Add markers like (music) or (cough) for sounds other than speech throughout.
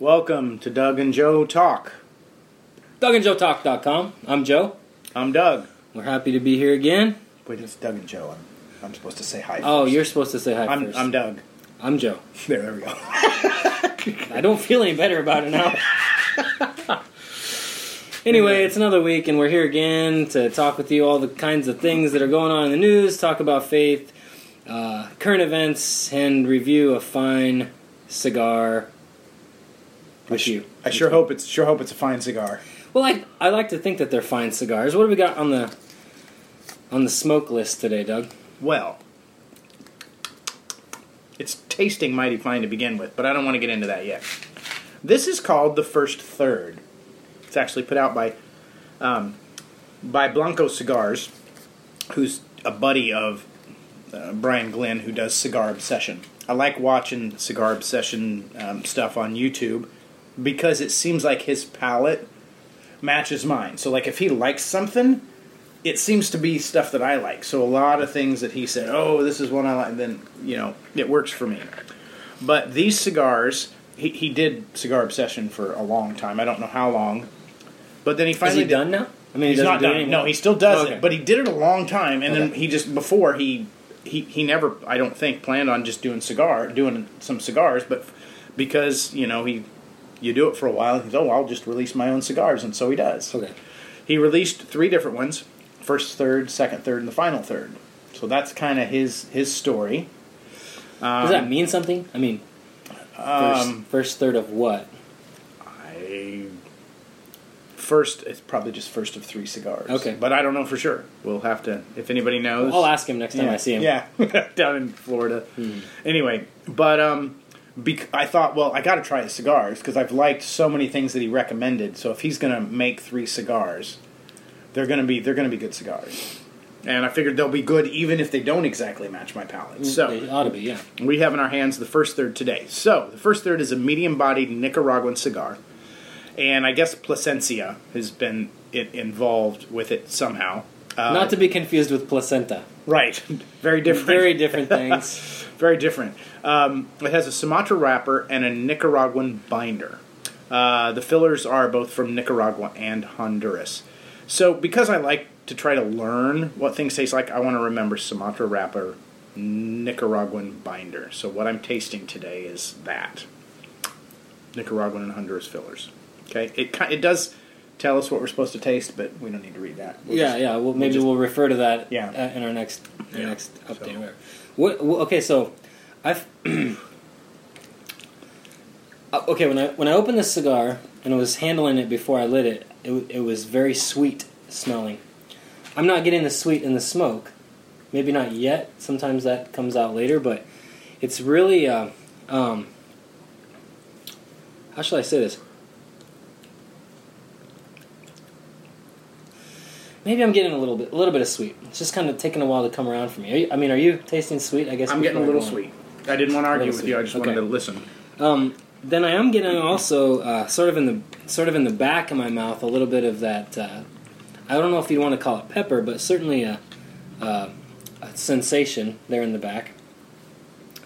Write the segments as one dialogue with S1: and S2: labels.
S1: Welcome to Doug and Joe Talk.
S2: DougandJoeTalk.com. I'm Joe.
S1: I'm Doug.
S2: We're happy to be here again.
S1: Wait, it's Doug and Joe. I'm, I'm supposed to say hi.
S2: Oh, you're supposed to say hi
S1: I'm,
S2: first.
S1: I'm Doug.
S2: I'm Joe.
S1: There, (laughs) there we go. (laughs)
S2: I don't feel any better about it now. (laughs) anyway, it's another week, and we're here again to talk with you all the kinds of things that are going on in the news, talk about faith, uh, current events, and review a fine cigar
S1: I,
S2: with
S1: sh-
S2: you.
S1: I sure hope it's sure hope it's a fine cigar.
S2: Well, I I like to think that they're fine cigars. What do we got on the on the smoke list today, Doug?
S1: Well, it's tasting mighty fine to begin with, but I don't want to get into that yet. This is called the First Third. It's actually put out by um, by Blanco Cigars, who's a buddy of uh, Brian Glenn, who does Cigar Obsession. I like watching Cigar Obsession um, stuff on YouTube because it seems like his palate matches mine. So, like, if he likes something, it seems to be stuff that I like. So a lot of things that he said, "Oh, this is one I like," then you know it works for me. But these cigars, he, he did Cigar Obsession for a long time. I don't know how long, but then he
S2: Is
S1: finally
S2: he done now? I mean,
S1: He's
S2: do
S1: done.
S2: anymore?
S1: No, he still does
S2: Okay.
S1: it, but he did it a long time, and then he just before he he he never I don't think planned on just doing cigar doing some cigars, but because you know he you do it for a while, he's oh I'll just release my own cigars, and so he does.
S2: Okay.
S1: He released three different ones: first third, second third, and the final third. So that's kind of his his story. Um,
S2: Does that mean something? I mean, first,
S1: um,
S2: first third of what?
S1: I first it's probably just first of three cigars.
S2: Okay.
S1: but I don't know for sure. We'll have to if anybody knows.
S2: I'll ask him next time I see him.
S1: Yeah, (laughs) down in Florida.
S2: Hmm.
S1: Anyway, but um, bec- I thought, well, I got to try his cigars because I've liked so many things that he recommended. So if he's gonna make three cigars, they're gonna be they're gonna be good cigars. And I figured they'll be good even if they don't exactly match my palate. So
S2: They ought to be, yeah.
S1: we have in our hands the first third today. So the first third is a medium-bodied Nicaraguan cigar, and I guess Plasencia has been it involved with it somehow. Uh,
S2: Not to be confused with placenta.
S1: right, (laughs) very different.
S2: Very different things. (laughs)
S1: Very different. Um, it has a Sumatra wrapper and a Nicaraguan binder. Uh, the fillers are both from Nicaragua and Honduras. So, because I like to try to learn what things taste like, I want to remember Sumatra wrapper, Nicaraguan binder. So, what I'm tasting today is that Nicaraguan and Honduras fillers. Okay, it it does tell us what we're supposed to taste, but we don't need to read that. We'll
S2: yeah,
S1: just-
S2: yeah. Well, maybe
S1: just-
S2: we'll refer to that
S1: Yeah.
S2: uh, in our next our
S1: Yeah,
S2: next update.
S1: so-
S2: whatever. What, Okay, so I've (clears throat) Uh, okay when I when I opened this cigar and I was handling it before I lit it, it, it was very sweet smelling. I'm not getting the sweet in the smoke. Maybe not yet. Sometimes that comes out later, but it's really. Uh, um, how shall I say this? Maybe I'm getting a little bit, a little bit of sweet. It's just kind of taking a while to come around for me. Are you, I mean, are you tasting sweet? I guess
S1: I'm getting a little sweet. I didn't want to argue with you. I just
S2: sweet.
S1: wanted to listen.
S2: Um, then I am getting also uh, sort of in the sort of in the back of my mouth a little bit of that. Uh, I don't know if you'd want to call it pepper, but certainly a, a, a sensation there in the back.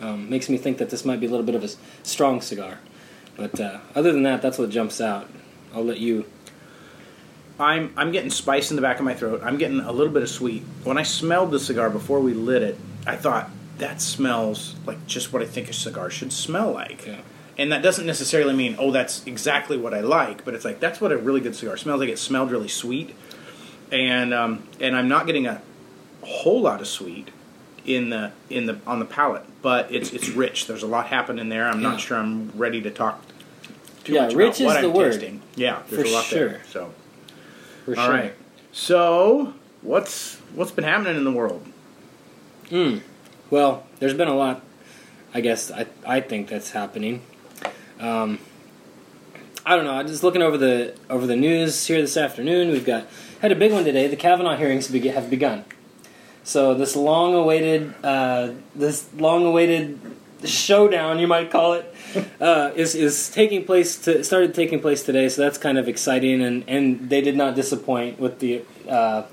S2: Um, makes me think that this might be a little bit of a strong cigar. But uh, other than that, that's what jumps out. I'll let you.
S1: I'm I'm getting spice in the back of my throat. I'm getting a little bit of sweet. When I smelled the cigar before we lit it, I thought that smells like just what I think a cigar should smell like.
S2: Yeah.
S1: And that doesn't necessarily mean oh that's exactly what I like, but it's like that's what a really good cigar smells like. It smelled really sweet, and um, and I'm not getting a whole lot of sweet in the in the on the palate, but it's it's rich. There's a lot happening there. I'm
S2: Yeah.
S1: not sure I'm ready to talk too
S2: Yeah,
S1: much
S2: rich
S1: about what
S2: is the
S1: I'm
S2: word.
S1: tasting. Yeah, there's
S2: For
S1: a lot
S2: sure.
S1: there. So.
S2: For
S1: All
S2: sure.
S1: right. So, what's what's been happening in the world?
S2: Mm. Well, there's been a lot. I guess I I think that's happening. Um, I don't know. I'm just looking over the over the news here this afternoon. We've got had a big one today. The Kavanaugh hearings have begun. So this long-awaited uh, this long-awaited showdown, you might call it, (laughs) uh, is is taking place. To, started taking place today. So that's kind of exciting, and, and they did not disappoint with the uh,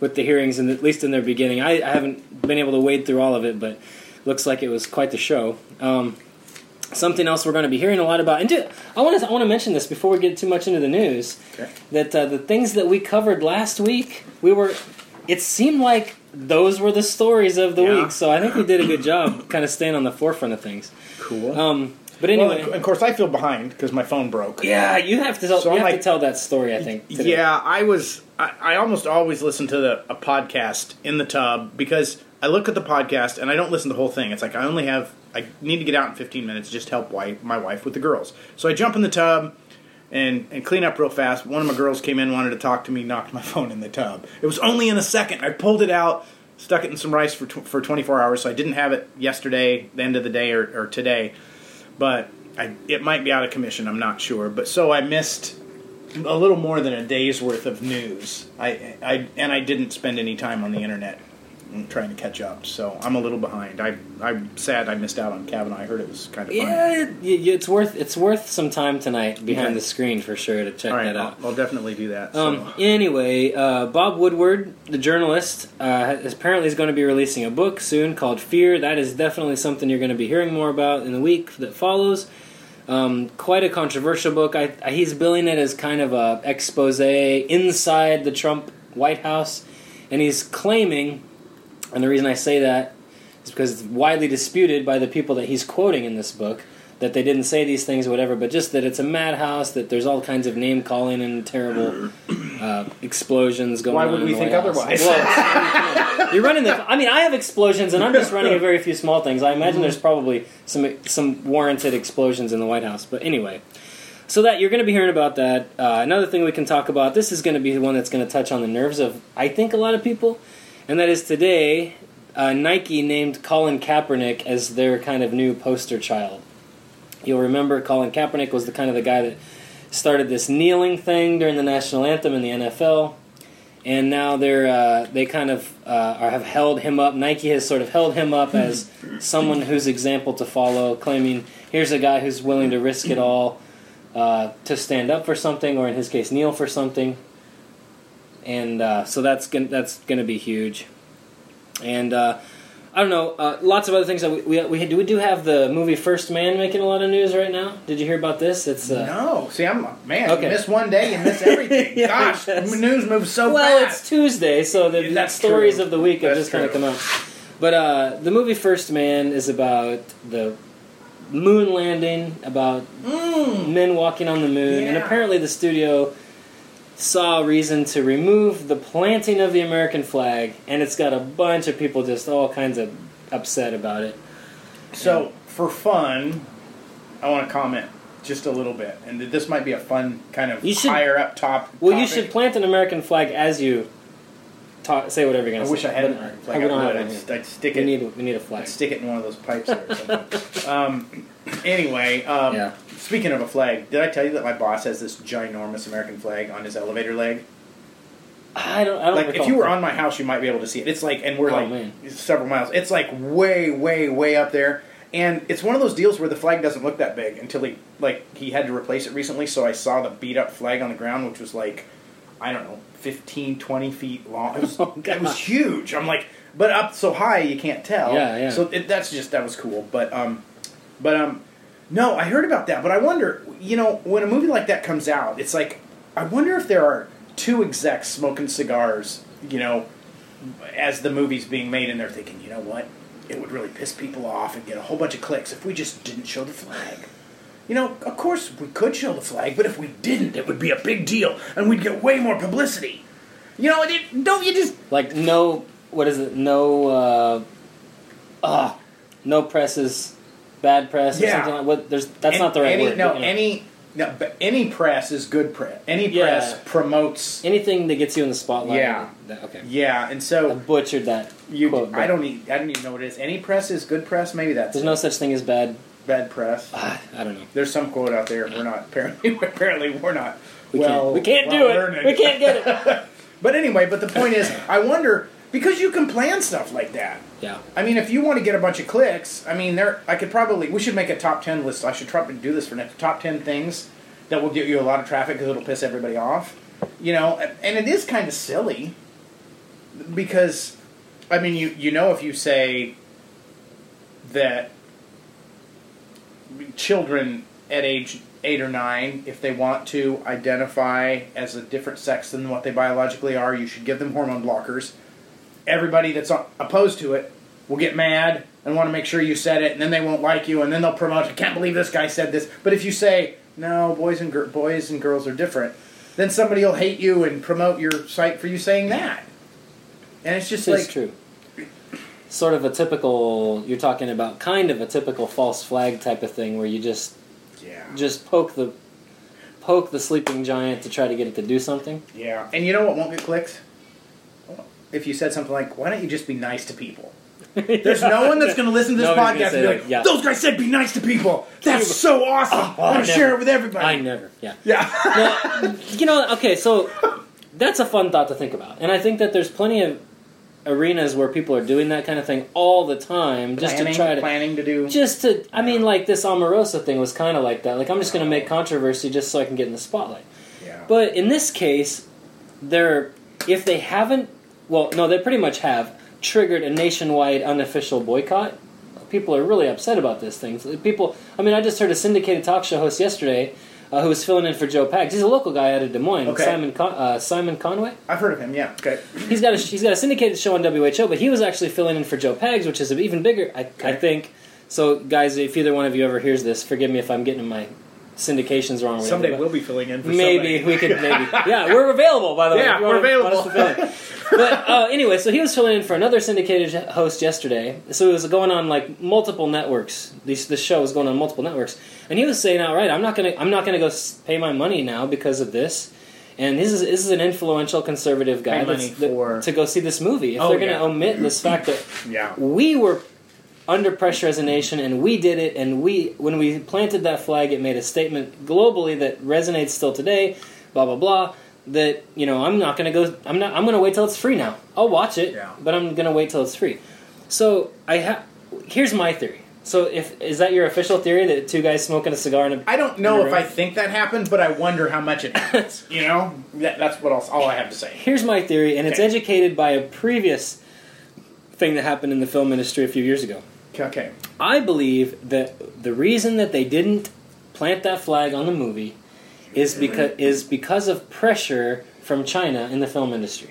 S2: with the hearings, and at least in their beginning. I, I haven't been able to wade through all of it, but looks like it was quite the show. Um, something else we're going to be hearing a lot about. And do, I want to I want to mention this before we get too much into the news.
S1: Okay.
S2: That uh, the things that we covered last week, we were. It seemed like those were the stories of the
S1: Yeah.
S2: week, so I think we did a good job, (coughs) kind of staying on the forefront of things.
S1: Cool.
S2: Um, but
S1: well,
S2: anyway,
S1: of course, I feel behind because my phone broke.
S2: yeah, you have to tell,
S1: So
S2: you
S1: I'm
S2: have
S1: like-
S2: to tell that story. I think. today.
S1: Yeah, I was. I, I almost always listen to the, a podcast in the tub because I look at the podcast and I don't listen to the whole thing. It's like I only have. I need to get out in 15 minutes just help wife, my wife with the girls. So I jump in the tub and, and clean up real fast. One of my girls came in, wanted to talk to me, knocked my (laughs) phone in the tub. It was only in a second. I pulled it out, stuck it in some rice for tw- for 24 hours. So I didn't have it yesterday, the end of the day, or, or today. But I, it might be out of commission. I'm not sure. But so I missed a little more than a day's worth of news. I, I and I didn't spend any time on the internet trying to catch up. So I'm a little behind. I I'm sad I missed out on Kavanaugh. I heard it was kind of fun.
S2: Yeah, it, y- y- it's worth it's worth some time tonight behind
S1: Okay.
S2: the screen for sure to check
S1: All right,
S2: that
S1: I'll,
S2: out.
S1: I'll definitely do that. So.
S2: Um, anyway, uh, Bob Woodward, the journalist, uh, apparently is going to be releasing a book soon called Fear. That is definitely something you're going to be hearing more about in the week that follows. Um, quite a controversial book. I, I, he's billing it as kind of a expose inside the Trump White House, and he's claiming, and the reason I say that is because it's widely disputed by the people that he's quoting in this book that they didn't say these things or whatever, but just that it's a madhouse, that there's all kinds of name calling and terrible uh, explosions going on.
S1: Why
S2: on.
S1: would
S2: in
S1: we think
S2: House.
S1: otherwise?
S2: Well, you're running the. I mean, I have explosions, and I'm just running a very few small things. I imagine there's probably some some warranted explosions in the White House. But anyway, so that you're going to be hearing about that. Uh, another thing we can talk about. This is going to be the one that's going to touch on the nerves of I think a lot of people, and that is today. Uh, Nike named Colin Kaepernick as their kind of new poster child. You'll remember Colin Kaepernick was the kind of the guy that started this kneeling thing during the national anthem in the NFL, and now they're uh, they kind of uh, are, have held him up. Nike has sort of held him up as (laughs) someone whose example to follow, claiming here's a guy who's willing to risk it all uh, to stand up for something, or in his case, kneel for something. And uh, so that's gonna, that's going to be huge. And uh, I don't know, uh, lots of other things that we we, we do. We do have the movie First Man making a lot of news right now. Did you hear about this? It's uh,
S1: no, see, I'm man.
S2: Okay.
S1: You miss one day, you miss everything. (laughs)
S2: Yeah,
S1: Gosh, news moves so
S2: well,
S1: fast.
S2: it's Tuesday, so the
S1: That's
S2: stories
S1: true.
S2: of the week have
S1: That's
S2: just kind of come out. But uh, the movie First Man is about the moon landing, about
S1: Mm.
S2: men walking on the moon, and apparently the studio saw a reason to remove the planting of the American flag, and it's got a bunch of people just all kinds of upset about it.
S1: So, for fun, I want to comment just a little bit, and this might be a fun kind of
S2: You should-
S1: higher up top.
S2: Well, you should plant an American flag as you talk, say whatever you're going to say.
S1: I wish I had an American flag. I
S2: don't have
S1: would. I'd, stick
S2: We
S1: it.
S2: need we need a flag.
S1: I'd stick it in one of those pipes there. Or something. (laughs) um, anyway, um,
S2: Yeah.
S1: Speaking of a flag, did I tell you that my boss has this ginormous American flag on his elevator leg?
S2: I don't. I don't
S1: like if you were on my house, you might be able to see it. It's like, and we're
S2: Oh,
S1: like
S2: man.
S1: several miles. It's like way, way, way up there. And it's one of those deals where the flag doesn't look that big until he like he had to replace it recently. So I saw the beat up flag on the ground, which was like I don't know, 15, 20 feet long. It was, (laughs)
S2: Oh,
S1: it was huge. I'm like, but up so high you can't tell.
S2: Yeah, yeah.
S1: So it, that's just that was cool. But um, but um, no, I heard about that. But I wonder, you know, when a movie like that comes out, it's like I wonder if there are two execs smoking cigars, you know, as the movie's being made, and they're thinking, you know what, it would really piss people off and get a whole bunch of clicks if we just didn't show the flag. You know, of course we could show the flag, but if we didn't, it would be a big deal, and we'd get way more publicity. You know, it, don't you just
S2: like no. What is it? No. Uh, ah, no press is bad press or
S1: Yeah.
S2: something like. What? There's that's
S1: Any-
S2: not the right
S1: any,
S2: word.
S1: No,
S2: but, you know,
S1: any no, but any press is good press. Any
S2: Yeah.
S1: press promotes.
S2: anything that gets you in the spotlight.
S1: Yeah.
S2: that- okay.
S1: Yeah, and
S2: I
S1: so
S2: butchered that.
S1: you.
S2: quote,
S1: I don't. Even, I don't even know what it is. Any press is good press. Maybe that's
S2: There's
S1: it.
S2: no such thing as bad.
S1: bad press.
S2: Ah, I don't know.
S1: There's some quote out there. We're not apparently. (laughs) Apparently, we're not.
S2: We
S1: well,
S2: can't. We can't
S1: well
S2: do it. We can't get it. (laughs)
S1: But anyway, but the point is, I wonder because you can plan stuff like that.
S2: yeah.
S1: I mean, if you want to get a bunch of clicks, I mean, there. I could probably. We should make a top ten list. I should try to do this for next. Top ten things that will get you a lot of traffic because it'll piss everybody off. You know, and it is kind of silly because, I mean, you you know if you say that children at age eight or nine, if they want to identify as a different sex than what they biologically are, you should give them hormone blockers. Everybody that's opposed to it will get mad and want to make sure you said it, and then they won't like you, and then they'll promote. I can't believe this guy said this. But if you say no, boys and gir- boys and girls are different, then somebody will hate you and promote your site for you saying that. And it's just
S2: It's
S1: like
S2: true. Sort of a typical. You're talking about kind of a typical false flag type of thing, where you just
S1: yeah,
S2: just poke the poke the sleeping giant to try to get it to do something.
S1: yeah. And you know what won't get clicks? If you said something like, "Why don't you just be nice to people?" (laughs) There's no one that's going to listen to this
S2: gonna
S1: podcast
S2: say
S1: and be
S2: that,
S1: like,
S2: yeah.
S1: "Those guys said be nice to people. That's so awesome.
S2: Oh,
S1: I want to share it with everybody."
S2: I never. Yeah.
S1: Yeah.
S2: well, (laughs) you know, okay, so that's a fun thought to think about, and I think that there's plenty of arenas where people are doing that kind of thing all the time, just
S1: planning,
S2: to try to,
S1: planning to do.
S2: just to. I mean, like this Omarosa thing was kind of like that. Like I'm just going to make controversy just so I can get in the spotlight.
S1: yeah.
S2: But in this case, they're if they haven't, well, no, they pretty much have triggered a nationwide unofficial boycott. People are really upset about this thing. People, I mean, I just heard a syndicated talk show host yesterday uh, who was filling in for Joe Pags. He's a local guy out of Des Moines,
S1: Okay.
S2: Simon Con- uh, Simon Conway.
S1: I've heard of him. Yeah. Okay.
S2: He's got a he's got a syndicated show on WHO, but he was actually filling in for Joe Pags, which is even bigger, I, I think. So, guys, if either one of you ever hears this, forgive me if I'm getting in my syndications wrong. whatever,
S1: Someday we'll be filling in for
S2: Maybe
S1: somebody.
S2: we could maybe (laughs) yeah we're available by the way
S1: Yeah, we're
S2: wanna- want us
S1: available.
S2: to but uh, anyway so he was filling in for another syndicated host yesterday so it was going on like multiple networks this this show was going on multiple networks and he was saying "All right, I'm not gonna I'm not gonna go pay my money now because of this and this is this is an influential conservative guy
S1: money
S2: that- to go see this movie if
S1: Oh,
S2: they're gonna
S1: yeah.
S2: omit this fact that
S1: Yeah.
S2: we were under pressure as a nation and we did it and we when we planted that flag it made a statement globally that resonates still today blah blah blah that you know i'm not going to go i'm not i'm going to wait till it's free now i'll watch it
S1: Yeah.
S2: but i'm going to wait till it's free so i have here's my theory so if is that your official theory that two guys smoking a cigar in a
S1: I don't know if I think that happened, but I wonder how much it (laughs) happens. you know, that, that's what else. All I have to say.
S2: here's my theory and it's educated by a previous thing that happened in the film industry a few years ago
S1: Okay.
S2: I believe that the reason that they didn't plant that flag on the movie is because is because of pressure from China in the film industry.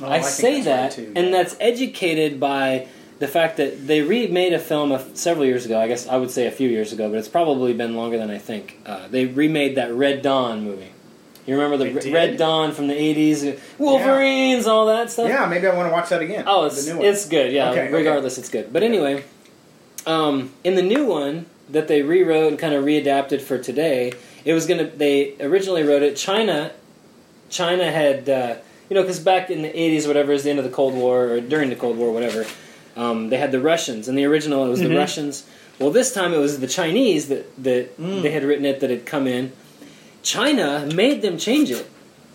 S1: Oh,
S2: I,
S1: think
S2: say that,
S1: right,
S2: and that's educated by the fact that they remade a film of several years ago. I guess I would say a few years ago, but it's probably been longer than I think. Uh, they remade that Red Dawn movie. You remember the
S1: They
S2: Re-
S1: did?
S2: Red Dawn from the '80s, Wolverines, all that stuff.
S1: Yeah, maybe I want to watch that again.
S2: Oh, it's,
S1: the new one.
S2: it's good. Yeah,
S1: Okay, okay.
S2: regardless, it's good. But anyway, um, in the new one that they rewrote and kind of readapted for today, it was gonna. They originally wrote it. China, China had uh, you know because back in the '80s, whatever, is the end of the Cold War or during the Cold War, whatever. Um, they had the Russians. In the original, it was
S1: Mhm.
S2: the Russians. Well, this time it was the Chinese that that
S1: Mm.
S2: they had written it that had come in. China made them change it.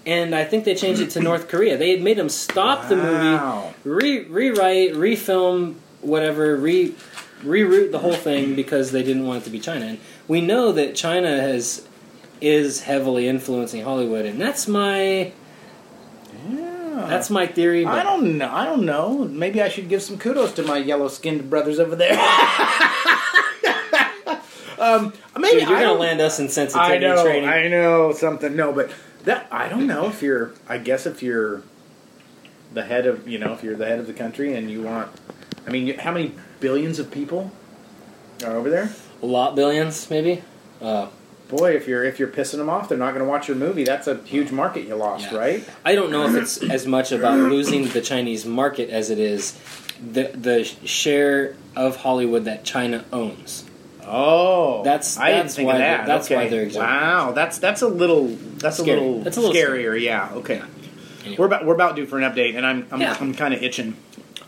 S2: And I think they changed it to North Korea. They made them stop the movie re- rewrite, refilm, whatever, re reroute the whole thing because they didn't want it to be China. And we know that China has is heavily influencing Hollywood, and that's my
S1: Yeah.
S2: that's my theory.
S1: I don't know. I don't know. Maybe I should give some kudos to my yellow-skinned brothers over there. (laughs) um, maybe
S2: dude, you're
S1: I
S2: gonna land us in
S1: I
S2: sensitivity
S1: know.
S2: training.
S1: I know something. No, but that I don't know if you're. I guess if you're the head of, you know, if you're the head of the country and you want. I mean, how many billions of people are over there?
S2: A lot billions, maybe. Uh,
S1: Boy, if you're if you're pissing them off, they're not going to watch your movie. That's a huge market you lost,
S2: Yeah.
S1: right?
S2: I don't know if it's as much about losing the Chinese market as it is the the share of Hollywood that China owns.
S1: Oh,
S2: That's-
S1: I didn't
S2: that's
S1: think
S2: why
S1: of
S2: they're-
S1: that.
S2: that's
S1: okay.
S2: why they're exorbitant.
S1: wow. That's that's a little that's
S2: Scary.
S1: a little
S2: That's a little
S1: scarier. Yeah. Okay.
S2: Anyway.
S1: We're about we're about due for an update, and I'm I'm,
S2: Yeah.
S1: I'm kind of itching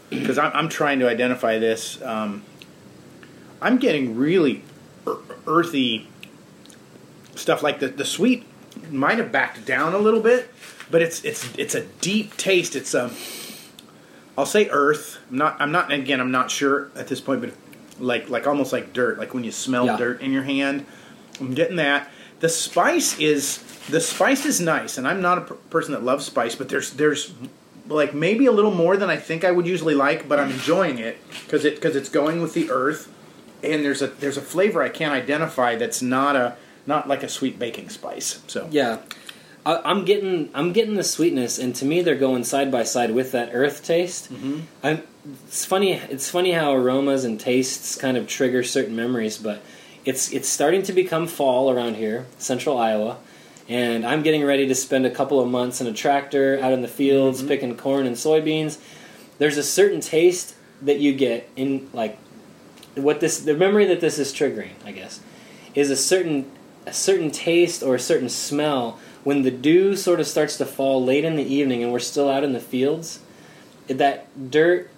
S1: because I'm, I'm trying to identify this. Um, I'm getting really earthy stuff like the the sweet might have backed down a little bit, but it's it's it's a deep taste. It's a I'll say earth. I'm not I'm not again I'm not sure at this point, but like like almost like dirt, like when you smell
S2: Yeah.
S1: dirt in your hand. I'm getting that. The spice is the spice is nice, and I'm not a per- person that loves spice, but there's there's like maybe a little more than I think I would usually like, but I'm enjoying it because it because it's going with the earth. and there's a there's a flavor I can't identify that's not a not like a sweet baking spice. So
S2: Yeah, I, I'm getting I'm getting the sweetness, and to me, they're going side by side with that earth taste.
S1: Mhm.
S2: I'm, it's funny. It's funny how aromas and tastes kind of trigger certain memories, but it's it's starting to become fall around here, central Iowa, and I'm getting ready to spend a couple of months in a tractor out in the fields
S1: Mhm.
S2: picking corn and soybeans. There's a certain taste that you get in like what this the memory that this is triggering, I guess, is a certain a certain taste or a certain smell when the dew sort of starts to fall late in the evening and we're still out in the fields. That dirt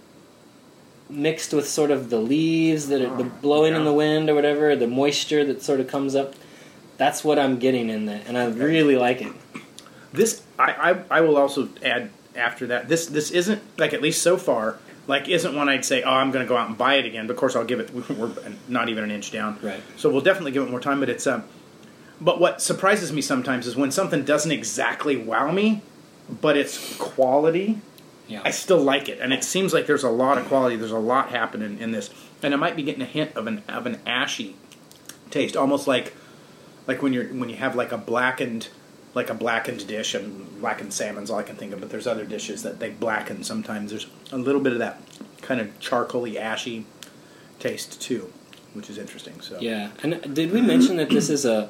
S2: mixed with sort of the leaves that are the
S1: Oh,
S2: blowing in the wind or whatever, the moisture that sort of comes up. That's what I'm getting in that, and I really like it.
S1: This I, I I will also add after that. This this isn't like at least so far like isn't one I'd say oh I'm going to go out and buy it again. But of course I'll give it. (laughs) We're not even an inch down.
S2: Right.
S1: So we'll definitely give it more time. But it's um. But what surprises me sometimes is when something doesn't exactly wow me, but it's quality.
S2: Yeah.
S1: I still like it, and it seems like there's a lot of quality. There's a lot happening in this, and I might be getting a hint of an of an ashy taste, almost like like when you're when you have like a blackened like a blackened dish and blackened salmon's all I can think of. But there's other dishes that they blacken sometimes. There's a little bit of that kind of charcoaly ashy taste too, which is interesting. So
S2: Yeah, and did we mention that this is a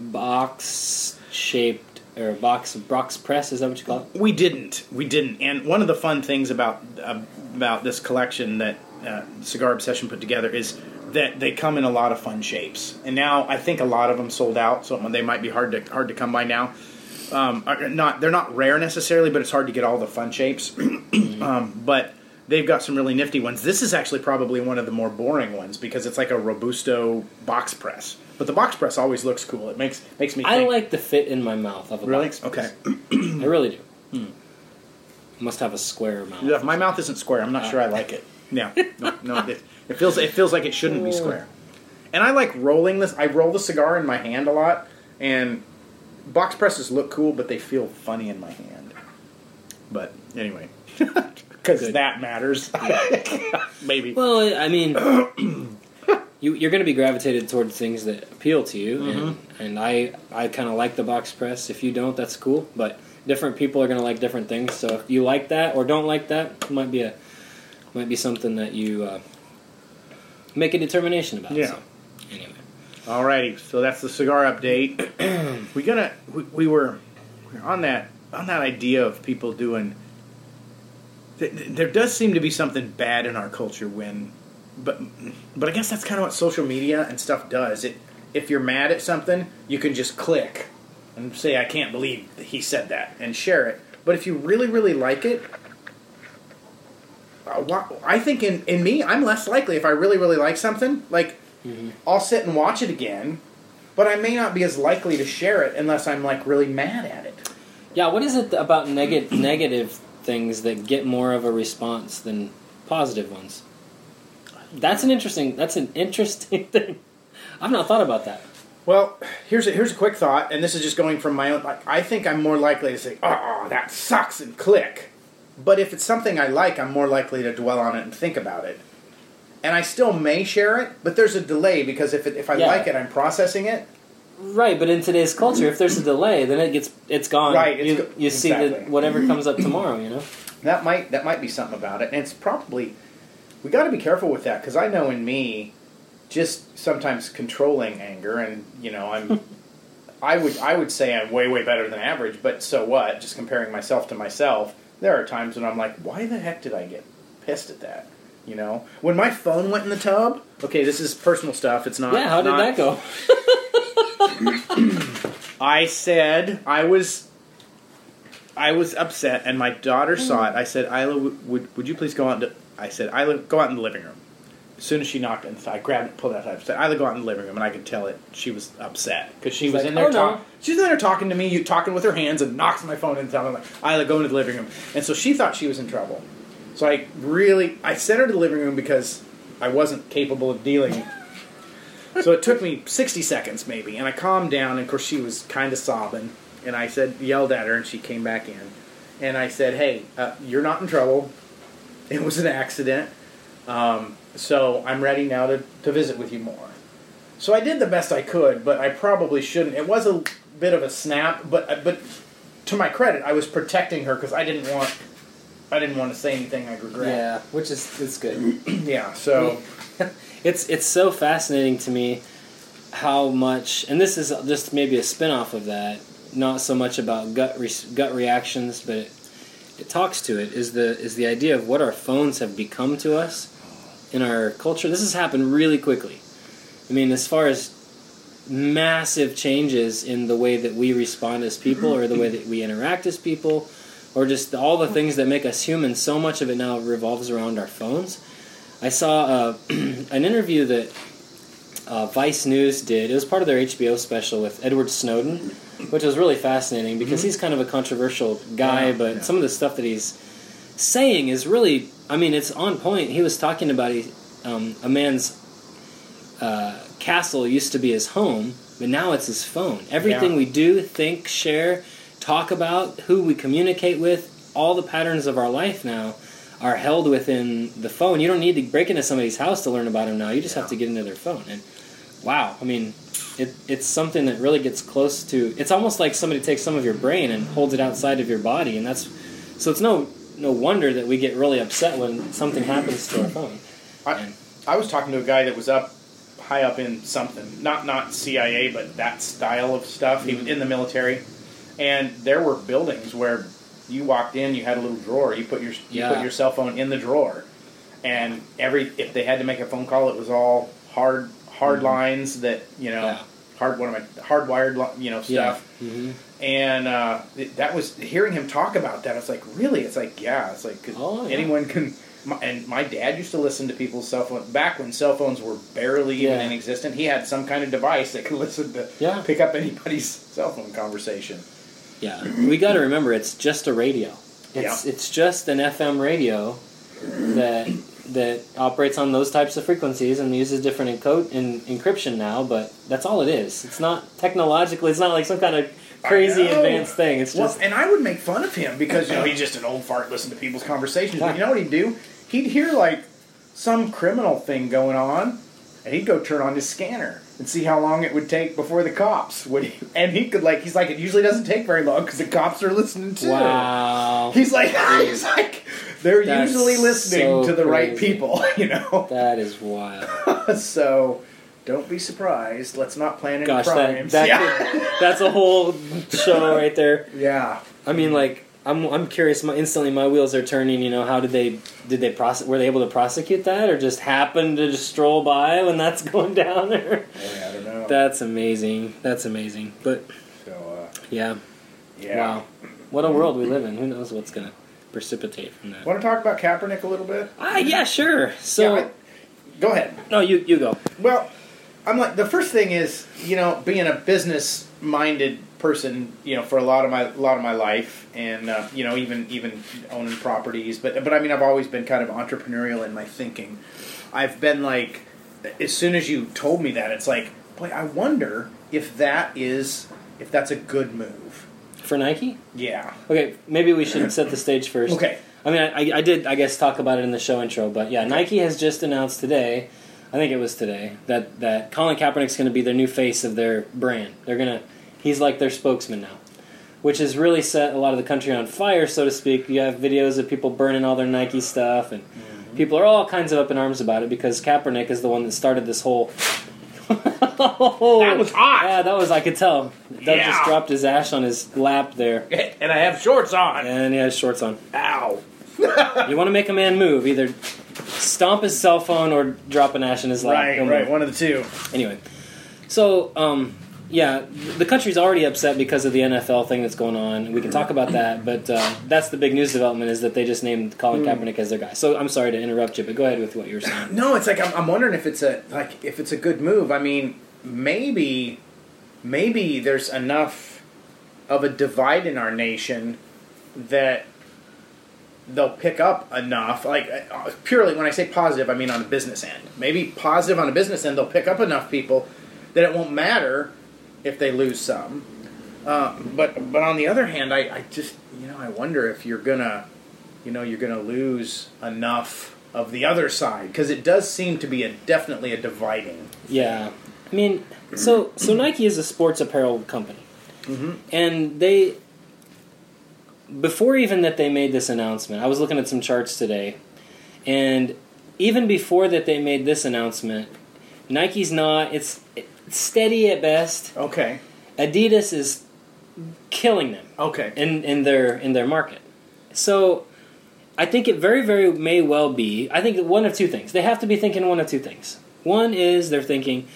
S2: box shaped or box of box press? Is that what you call it?
S1: We didn't. We didn't. And one of the fun things about uh, about this collection that uh, Cigar Obsession put together is that they come in a lot of fun shapes. And now I think a lot of them sold out, so they might be hard to hard to come by now. Um, not they're not rare necessarily, but it's hard to get all the fun shapes. (clears throat) um, but they've got some really nifty ones. This is actually probably one of the more boring ones because it's like a robusto box press. But the box press always looks cool. It makes makes me.
S2: I
S1: think,
S2: like the fit in my mouth of a
S1: really
S2: box.
S1: okay.
S2: I really do. I must have a square mouth.
S1: Yeah, if my mouth isn't square, I'm not sure I uh. like it. (laughs) Yeah, no, no it, it feels it feels like it shouldn't be square. And I like rolling this. I roll the cigar in my hand a lot, and box presses look cool, but they feel funny in my hand. But anyway, (laughs) because that matters, (laughs) maybe.
S2: Well, I mean, (clears throat) you, you're going to be gravitated towards things that appeal to you, and,
S1: Mm-hmm.
S2: and I I kind of like the box press. If you don't, that's cool. But different people are going to like different things. So if you like that or don't like that, it might be a might be something that you uh, make a determination about.
S1: Yeah.
S2: So, anyway,
S1: Alrighty, so that's the cigar update. (clears throat) we gonna we, we were we were on that on that idea of people doing. th- th- There does seem to be something bad in our culture when, but but I guess that's kind of what social media and stuff does. It if you're mad at something, you can just click and say I can't believe he said that and share it. But if you really really like it, uh, I think in in me, I'm less likely if I really really like something like. I'll sit and watch it again, but I may not be as likely to share it unless I'm like really mad at it.
S2: yeah. What is it about neg- negative things that get more of a response than positive ones? That's an interesting. That's an interesting (laughs) thing. I've not thought about that.
S1: Well, here's a, here's a quick thought, and this is just going from my own. Like, I think I'm more likely to say, "Oh, that sucks," and click. But if it's something I like, I'm more likely to dwell on it and think about it. And I still may share it, but there's a delay because if it, if I
S2: Yeah.
S1: like it, I'm processing it.
S2: Right, but in today's culture, if there's a delay, then it gets it's gone.
S1: Right, it's
S2: you
S1: go-
S2: you see that whatever comes up tomorrow. You know.
S1: That might that might be something about it, and it's probably we got to be careful with that because I know in me, just sometimes controlling anger, and you know I'm, (laughs) I would I would say I'm way way better than average, but so what? Just comparing myself to myself, there are times when I'm like, why the heck did I get pissed at that? You know, when my phone went in the tub. Okay, this is personal stuff. It's not.
S2: yeah. How did
S1: not-
S2: that go? (coughs)
S1: I said I was I was upset, and my daughter saw it. I said, "Isla, would, would would you please go out?" To, I said, "Isla, go out in the living room." As soon as she knocked, and I grabbed it, pulled it out. I said, "Isla, go out in the living room," and I could tell it she was upset because she
S2: She's
S1: was
S2: like,
S1: in there
S2: "Oh, no."
S1: talking. She was in there talking to me, you talking with her hands, and knocks my phone and telling me, "Isla, go into the living room." And so she thought she was in trouble. So I really I sent her to the living room because I wasn't capable of dealing (laughs) so it took me 60 seconds maybe, and I calmed down, and of course she was kind of sobbing, and I said, yelled at her, and she came back in, and I said, hey, uh, you're not in trouble. (laughs) It was an accident. Um, so I'm ready now to, to visit with you more. So I did the best I could, but I probably shouldn't. It was a bit of a snap, but but to my credit, I was protecting her because I didn't want I didn't want to say anything I'd regret.
S2: Yeah, which is it's good. (clears throat)
S1: Yeah. So (laughs)
S2: it's it's so fascinating to me how much, and this is just maybe a spin-off of that. Not so much about gut re- gut reactions, but it, talks to it. Is the is the idea of what our phones have become to us in our culture. This has happened really quickly. I mean, as far as massive changes in the way that we respond as people, or the way that we interact as people, or just all the things that make us human. So much of it now revolves around our phones. I saw uh, (clears throat) an interview that uh, Vice News did. It was part of their HBO special with Edward Snowden, which was really fascinating because he's kind of a controversial guy,
S1: Yeah,
S2: but
S1: yeah.
S2: some of the stuff that he's saying is really, I mean, it's on point. He was talking about he, um, a man's uh, castle used to be his home, but now it's his phone. Everything
S1: Yeah.
S2: we do, think, share, talk about, who we communicate with, all the patterns of our life now are held within the phone. You don't need to break into somebody's house to learn about them now. You just have to get into their phone. And wow, I mean, it, it's something that really gets close to. It's almost like somebody takes some of your brain and holds it outside of your body, and that's so. It's no no wonder that we get really upset when something happens to our phone.
S1: I, I was talking to a guy that was up high up in something, not not CIA, but that style of stuff. He was mm-hmm. in the military, and there were buildings where you walked in, you had a little drawer. You put your you
S2: Yeah.
S1: put your cell phone in the drawer, and every if they had to make a phone call, it was all hard hard lines that you know
S2: Yeah.
S1: hard one of my hardwired you know stuff.
S2: hmm
S1: And uh, th- that was hearing him talk about that. It's like really, it's like yeah, it's like 'cause
S2: Oh, yeah.
S1: anyone can. My, and my dad used to listen to people's cell phone back when cell phones were barely even
S2: Yeah.
S1: in existence. He had some kind of device that could (laughs) listen to
S2: Yeah.
S1: pick up anybody's (laughs) cell phone conversation.
S2: Yeah, we got to remember it's just a radio. It's it's just an FM radio that that operates on those types of frequencies and uses different encode in encryption now. But that's all it is. It's not technologically. It's not like some kind of crazy advanced thing. It's
S1: Well,
S2: just
S1: and I would make fun of him because you know he's just an old fart listening to people's conversations. But you know what he'd do? He'd hear like some criminal thing going on, and he'd go turn on his scanner and see how long it would take before the cops would. (laughs) And he could like he's like it usually doesn't take very long because the cops are listening too.
S2: wow.
S1: He's like (laughs) he's like they're
S2: That's
S1: usually listening
S2: so
S1: to the right
S2: crazy.
S1: people, (laughs) you know.
S2: That is wild. (laughs)
S1: so don't be surprised. Let's not plan any
S2: Gosh,
S1: crimes.
S2: that
S1: yeah.
S2: could- (laughs) that's a whole show right there.
S1: yeah.
S2: I mean, like, I'm I'm curious. My, instantly, my wheels are turning. You know, how did they did they process? Were they able to prosecute that, or just happened to just stroll by when that's going down there?
S1: Yeah, I don't know.
S2: That's amazing. That's amazing. But
S1: so uh,
S2: yeah,
S1: yeah.
S2: wow, what a world we live in. Who knows what's gonna precipitate from that?
S1: Want to talk about Kaepernick a little bit?
S2: Ah, yeah, sure. So,
S1: Yeah, I- go ahead.
S2: no, you you go.
S1: Well, I'm like the first thing is you know being a business minded person you know for a lot of my a lot of my life and uh, you know even even owning properties but but I mean I've always been kind of entrepreneurial in my thinking. I've been like as soon as you told me that it's like boy I wonder if that is if that's a good move.
S2: For Nike?
S1: Yeah.
S2: Okay, maybe we should set the stage first.
S1: Okay.
S2: I mean, I, I did, I guess, talk about it in the show intro, but yeah, Nike has just announced today, I think it was today, that, that Colin Kaepernick's going to be their new face of their brand. They're going to, he's like their spokesman now, which has really set a lot of the country on fire, so to speak. You have videos of people burning all their Nike stuff, and mm-hmm. people are all kinds of up in arms about it because Kaepernick is the one that started this whole. (laughs) (laughs) that
S1: was hot.
S2: Yeah, that was, I could tell. Doug
S1: Yeah.
S2: just dropped his ash on his lap there. (laughs)
S1: And I have shorts on.
S2: And he has shorts on.
S1: Ow. (laughs)
S2: You want to make a man move, either stomp his cell phone or drop an ash in his lap.
S1: Right,
S2: He'll
S1: right,
S2: move.
S1: one of the two.
S2: Anyway, so um, yeah, the country's already upset because of the NFL thing that's going on. We can talk about (clears throat) that, but uh, that's the big news development is that they just named Colin Kaepernick as their guy. So I'm sorry to interrupt you, but go ahead with what you were saying.
S1: No, it's like I'm, I'm wondering if it's a like if it's a good move. I mean, maybe maybe there's enough of a divide in our nation that they'll pick up enough. Like uh, purely when I say positive, I mean on a business end. Maybe positive on a business end, they'll pick up enough people that it won't matter if they lose some. Uh, but but on the other hand, I, I just you know I wonder if you're gonna you know you're gonna lose enough of the other side because it does seem to be a definitely a dividing.
S2: Yeah, I mean, so so Nike is a sports apparel company,
S1: Mm-hmm.
S2: and they before even that they made this announcement. I was looking at some charts today, and even before that they made this announcement, Nike's not. It's, it's steady at best.
S1: Okay.
S2: Adidas is killing them
S1: Okay.
S2: in, in their in their market. So I think it very very may well be. I think one of two things. They have to be thinking one of two things. One is they're thinking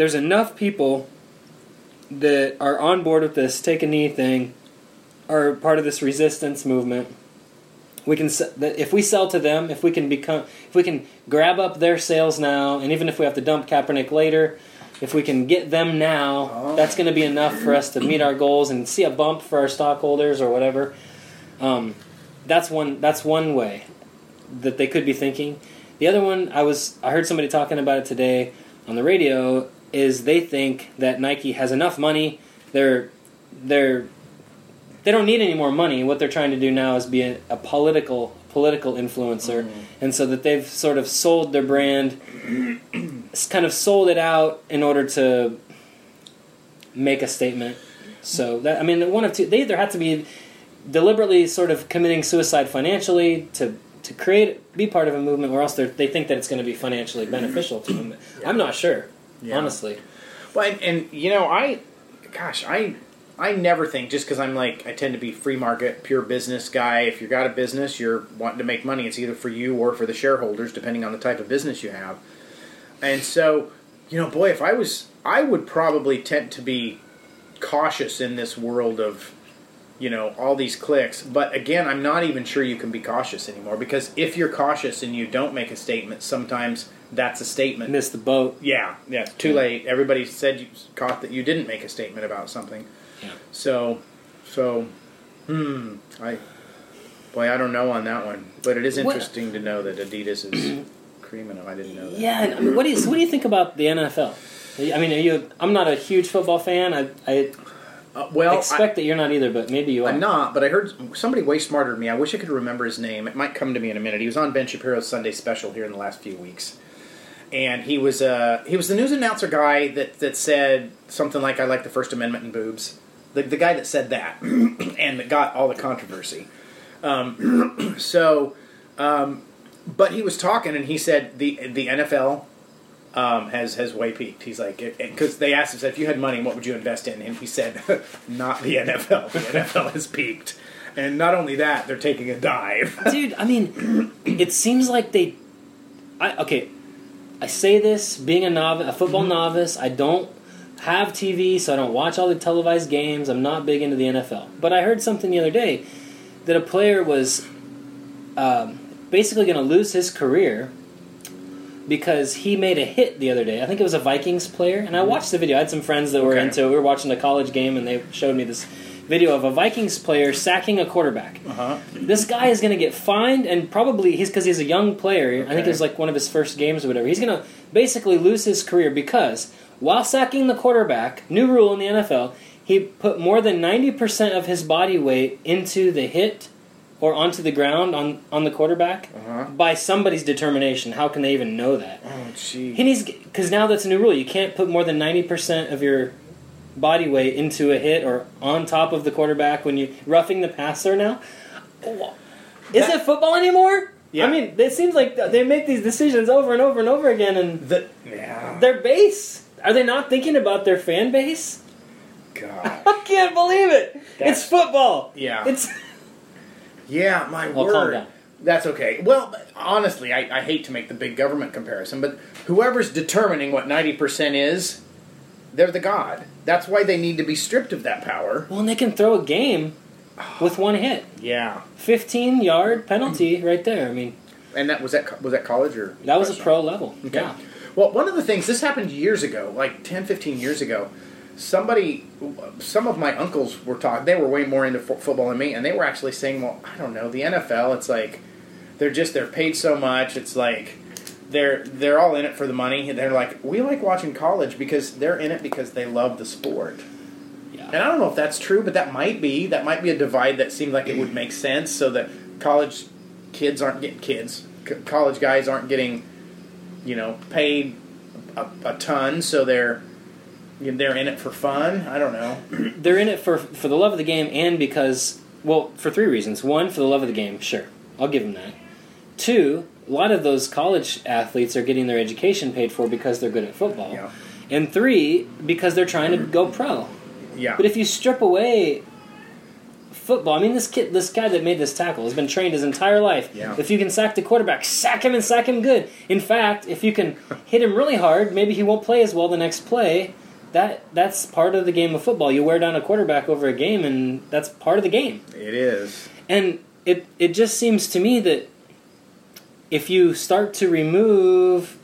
S2: there's enough people that are on board with this take a knee thing, are part of this resistance movement. We can if we sell to them, if we can become, if we can grab up their sales now, and even if we have to dump Kaepernick later, if we can get them now,
S1: Oh.
S2: that's going to be enough for us to meet our goals and see a bump for our stockholders or whatever. Um, that's one. That's one way that they could be thinking. The other one, I was I heard somebody talking about it today on the radio. Is they think that Nike has enough money. They're they're they don't need any more money. What they're trying to do now is be a, a political political influencer, mm-hmm. and so that they've sort of sold their brand, kind of sold it out in order to make a statement. So that I mean, one of two. They either have to be deliberately sort of committing suicide financially to to create be part of a movement, or else they they think that it's going to be financially beneficial to them. I'm not sure,
S1: Yeah.
S2: honestly.
S1: Well, and, and you know, I, gosh, I, I never think just because I'm like I tend to be free market, pure business guy. If you've got a business, you're wanting to make money. It's either for you or for the shareholders, depending on the type of business you have. And so, you know, boy, if I was, I would probably tend to be cautious in this world of, you know, all these clicks. But again, I'm not even sure you can be cautious anymore because if you're cautious and you don't make a statement, sometimes that's a statement.
S2: Missed the boat.
S1: Yeah, yeah, it's too late. Everybody said you caught that you didn't make a statement about something.
S2: Yeah.
S1: So, so, hmm, I, boy, I don't know on that one, but it is
S2: What-
S1: interesting to know that Adidas is (clears throat) creaming them. I didn't know that.
S2: Yeah, I mean, what do you what do you think about the NFL? I mean, are you? I'm not a huge football fan. I, I
S1: Uh, well,
S2: expect that you're not either, but maybe you are.
S1: I'm not, but I heard somebody way smarter than me. I wish I could remember his name. It might come to me in a minute. He was on Ben Shapiro's Sunday Special here in the last few weeks. And he was uh, he was the news announcer guy that, that said something like "I like the First Amendment and boobs." The, the guy that said that (clears throat) and that got all the controversy. Um, (clears throat) so, um, but he was talking and he said the the NFL um, has has way peaked. He's like because they asked him said, if you had money, what would you invest in? And he said, (laughs) not the NFL. The NFL has peaked, and not only that, they're taking a dive.
S2: dude. I mean, (clears throat) it seems like they. I okay. I say this being a novice, a football novice. I don't have TV, so I don't watch all the televised games. I'm not big into the NFL. But I heard something the other day that a player was um, basically going to lose his career because he made a hit the other day. I think it was a Vikings player, and I watched the video. I had some friends that were
S1: Okay.
S2: into. it. We were watching a college game, and they showed me this video of a Vikings player sacking a quarterback.
S1: Uh-huh.
S2: This guy is going to get fined, and probably he's because he's a young player. I think
S1: Okay.
S2: it was like one of his first games or whatever. He's going to basically lose his career because while sacking the quarterback, new rule in the NFL, he put more than ninety percent of his body weight into the hit or onto the ground on on the quarterback
S1: Uh-huh.
S2: by somebody's determination. How can they even know that?
S1: Oh, gee.
S2: He needs because now that's a new rule. You can't put more than ninety percent of your body weight into a hit or on top of the quarterback when you roughing the passer. Now, is
S1: That-
S2: it football anymore?
S1: Yeah.
S2: I mean, it seems like they make these decisions over and over and over again, and
S1: The, yeah.
S2: their base are they not thinking about their fan base?
S1: God. (laughs)
S2: I can't believe it.
S1: That's-
S2: it's football.
S1: Yeah.
S2: It's (laughs)
S1: Yeah, my
S2: Well,
S1: word. That's okay. Well, honestly, I, I hate to make the big government comparison, but whoever's determining what 90% is, they're the god. That's why they need to be stripped of that power.
S2: well, and they can throw a game with one hit,
S1: Yeah.
S2: fifteen yard penalty right there. I mean,
S1: And that was that was that college or
S2: that was a pro level.
S1: Okay.
S2: Yeah.
S1: Well, one of the things this happened years ago, like 10, 15 years ago. Somebody, some of my uncles were talking. They were way more into fo- football than me, and they were actually saying, "Well, I don't know, the NFL. It's like they're just they're paid so much. It's like they're they're all in it for the money. They're like we like watching college because they're in it because they love the sport.
S2: Yeah.
S1: And I don't know if that's true, but that might be that might be a divide that seemed like it would make sense, so that college kids aren't getting kids. c- college guys aren't getting, you know, paid a, a ton, so they're you know, they're in it for fun. I don't know. (clears throat)
S2: they're in it for for the love of the game and because well for three reasons one for the love of the game sure i'll give them that two a lot of those college athletes are getting their education paid for because they're good at football
S1: Yeah.
S2: and three because they're trying to go pro
S1: Yeah.
S2: but if you strip away football i mean this kid this guy that made this tackle has been trained his entire life
S1: Yeah.
S2: if you can sack the quarterback sack him and sack him good in fact if you can (laughs) hit him really hard maybe he won't play as well the next play that that's part of the game of football. You wear down a quarterback over a game, and that's part of the game.
S1: it is.
S2: And it it just seems to me that if you start to remove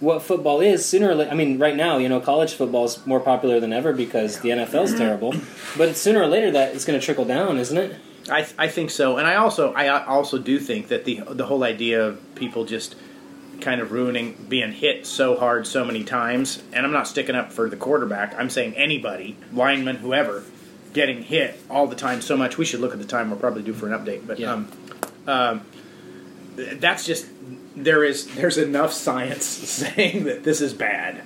S2: what football is sooner or later, I mean, right now, you know, college football is more popular than ever because the NFL's terrible. But sooner or later, that is going to trickle down, isn't it?
S1: I, I think so, and I also I also do think that the the whole idea of people just kind of ruining being hit so hard so many times, and I'm not sticking up for the quarterback. I'm saying anybody, lineman, whoever, getting hit all the time so much. We should look at the time. We'll probably do for an update, but
S2: Yeah.
S1: um, um, that's just there is there's enough science (laughs) saying that this is bad,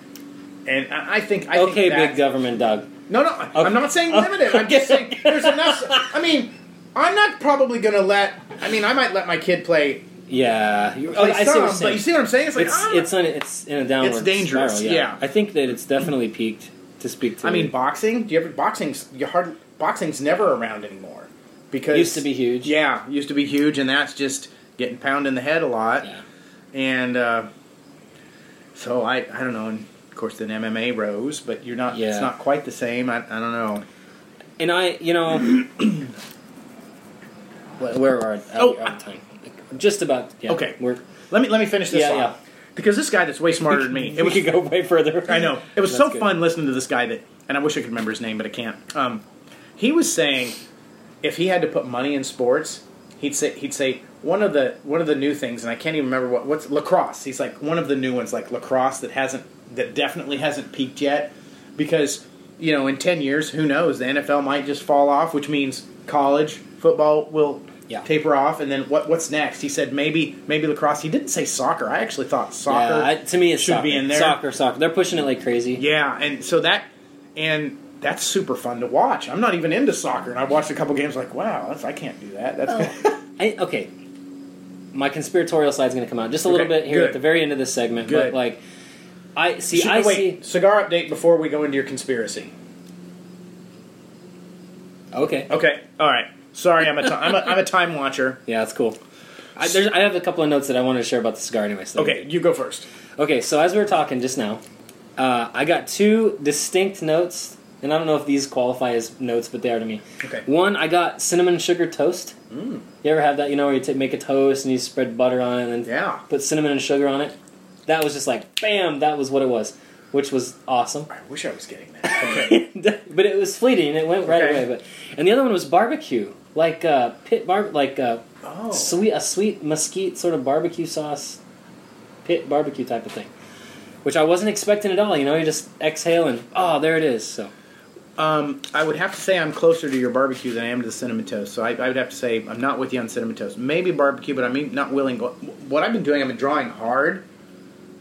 S1: and I, I think I
S2: okay,
S1: think
S2: big government dog.
S1: no, no, I'm not saying limited. I'm just saying (laughs) there's enough. I mean, I'm not probably going to let. I mean, I might let my kid play.
S2: Yeah, you- oh,
S1: play
S2: oh, I see what you're
S1: but you see what I'm saying? It's like
S2: it's
S1: I'm-
S2: it's on it's in a downward
S1: It's dangerous,
S2: spiral,
S1: yeah.
S2: I think that it's definitely peaked. To speak to,
S1: I mean, boxing. Do you ever boxing's you hard boxing's never around anymore because
S2: used to be huge.
S1: Yeah, used to be huge, and that's just getting pounded in the head a lot.
S2: Yeah.
S1: And uh, so I I don't know. And of course, then MMA rose, but you're not.
S2: Yeah.
S1: It's not quite the same. I, I don't know.
S2: And I, you know, (coughs) where are
S1: Oh,
S2: out of time? Just about. Yeah,
S1: Okay.
S2: we're
S1: Let me let me finish this
S2: Yeah,
S1: off
S2: yeah.
S1: because this guy that's way smarter than me. It
S2: we
S1: was
S2: could go way further.
S1: I know. It was
S2: That's
S1: so
S2: good.
S1: fun listening to this guy that, and I wish I could remember his name, but I can't. Um, he was saying if he had to put money in sports, he'd say he'd say one of the one of the new things, and I can't even remember what what's lacrosse. He's like one of the new ones, like lacrosse that hasn't that definitely hasn't peaked yet, because you know in ten years, who knows? The NFL might just fall off, which means college football will.
S2: Yeah.
S1: Taper off, and then what? What's next? He said maybe maybe lacrosse. He didn't say soccer. I actually thought soccer.
S2: Yeah, I, to me, it
S1: should
S2: soccer.
S1: be in there.
S2: Soccer, soccer. They're pushing it like crazy.
S1: Yeah, and so that and that's super fun to watch. I'm not even into soccer, and I watched a couple games. Like, wow, that's, I can't do that. That's (laughs)
S2: I, okay. My conspiratorial side's going to come out just a little bit here
S1: good.
S2: at the very end of this segment.
S1: Good.
S2: But like, I see.
S1: Should-
S2: I
S1: wait. Cigar update before we go into your conspiracy.
S2: Okay.
S1: Okay, all right. Sorry, I'm a ti- I'm a, I'm a time watcher. (laughs)
S2: Yeah, that's cool. I, there's, I have a couple of notes that I wanted to share about the cigar anyway. So
S1: Okay, you go first.
S2: Okay, so as we were talking just now, uh, I got two distinct notes, and I don't know if these qualify as notes, but they are to me.
S1: Okay.
S2: One, I got cinnamon sugar toast.
S1: Mm.
S2: You ever have that? You know, where you ta make a toast and you spread butter on it, and then
S1: Yeah.
S2: put cinnamon and sugar on it. That was just like, bam! That was what it was, which was awesome.
S1: I wish I was getting that. Okay. (laughs)
S2: but it was fleeting. It went right
S1: Okay.
S2: away. But and the other one was barbecue, like uh, pit bar, like uh,
S1: oh.
S2: sweet a sweet mesquite sort of barbecue sauce, pit barbecue type of thing, which I wasn't expecting at all. You know, you just exhale and oh, there it is. So
S1: Um, I would have to say I'm closer to your barbecue than I am to the cinnamon toast. So I, I would have to say I'm not with you on cinnamon toast. Maybe barbecue, but I'm not willing. What I've been doing, I've been drawing hard,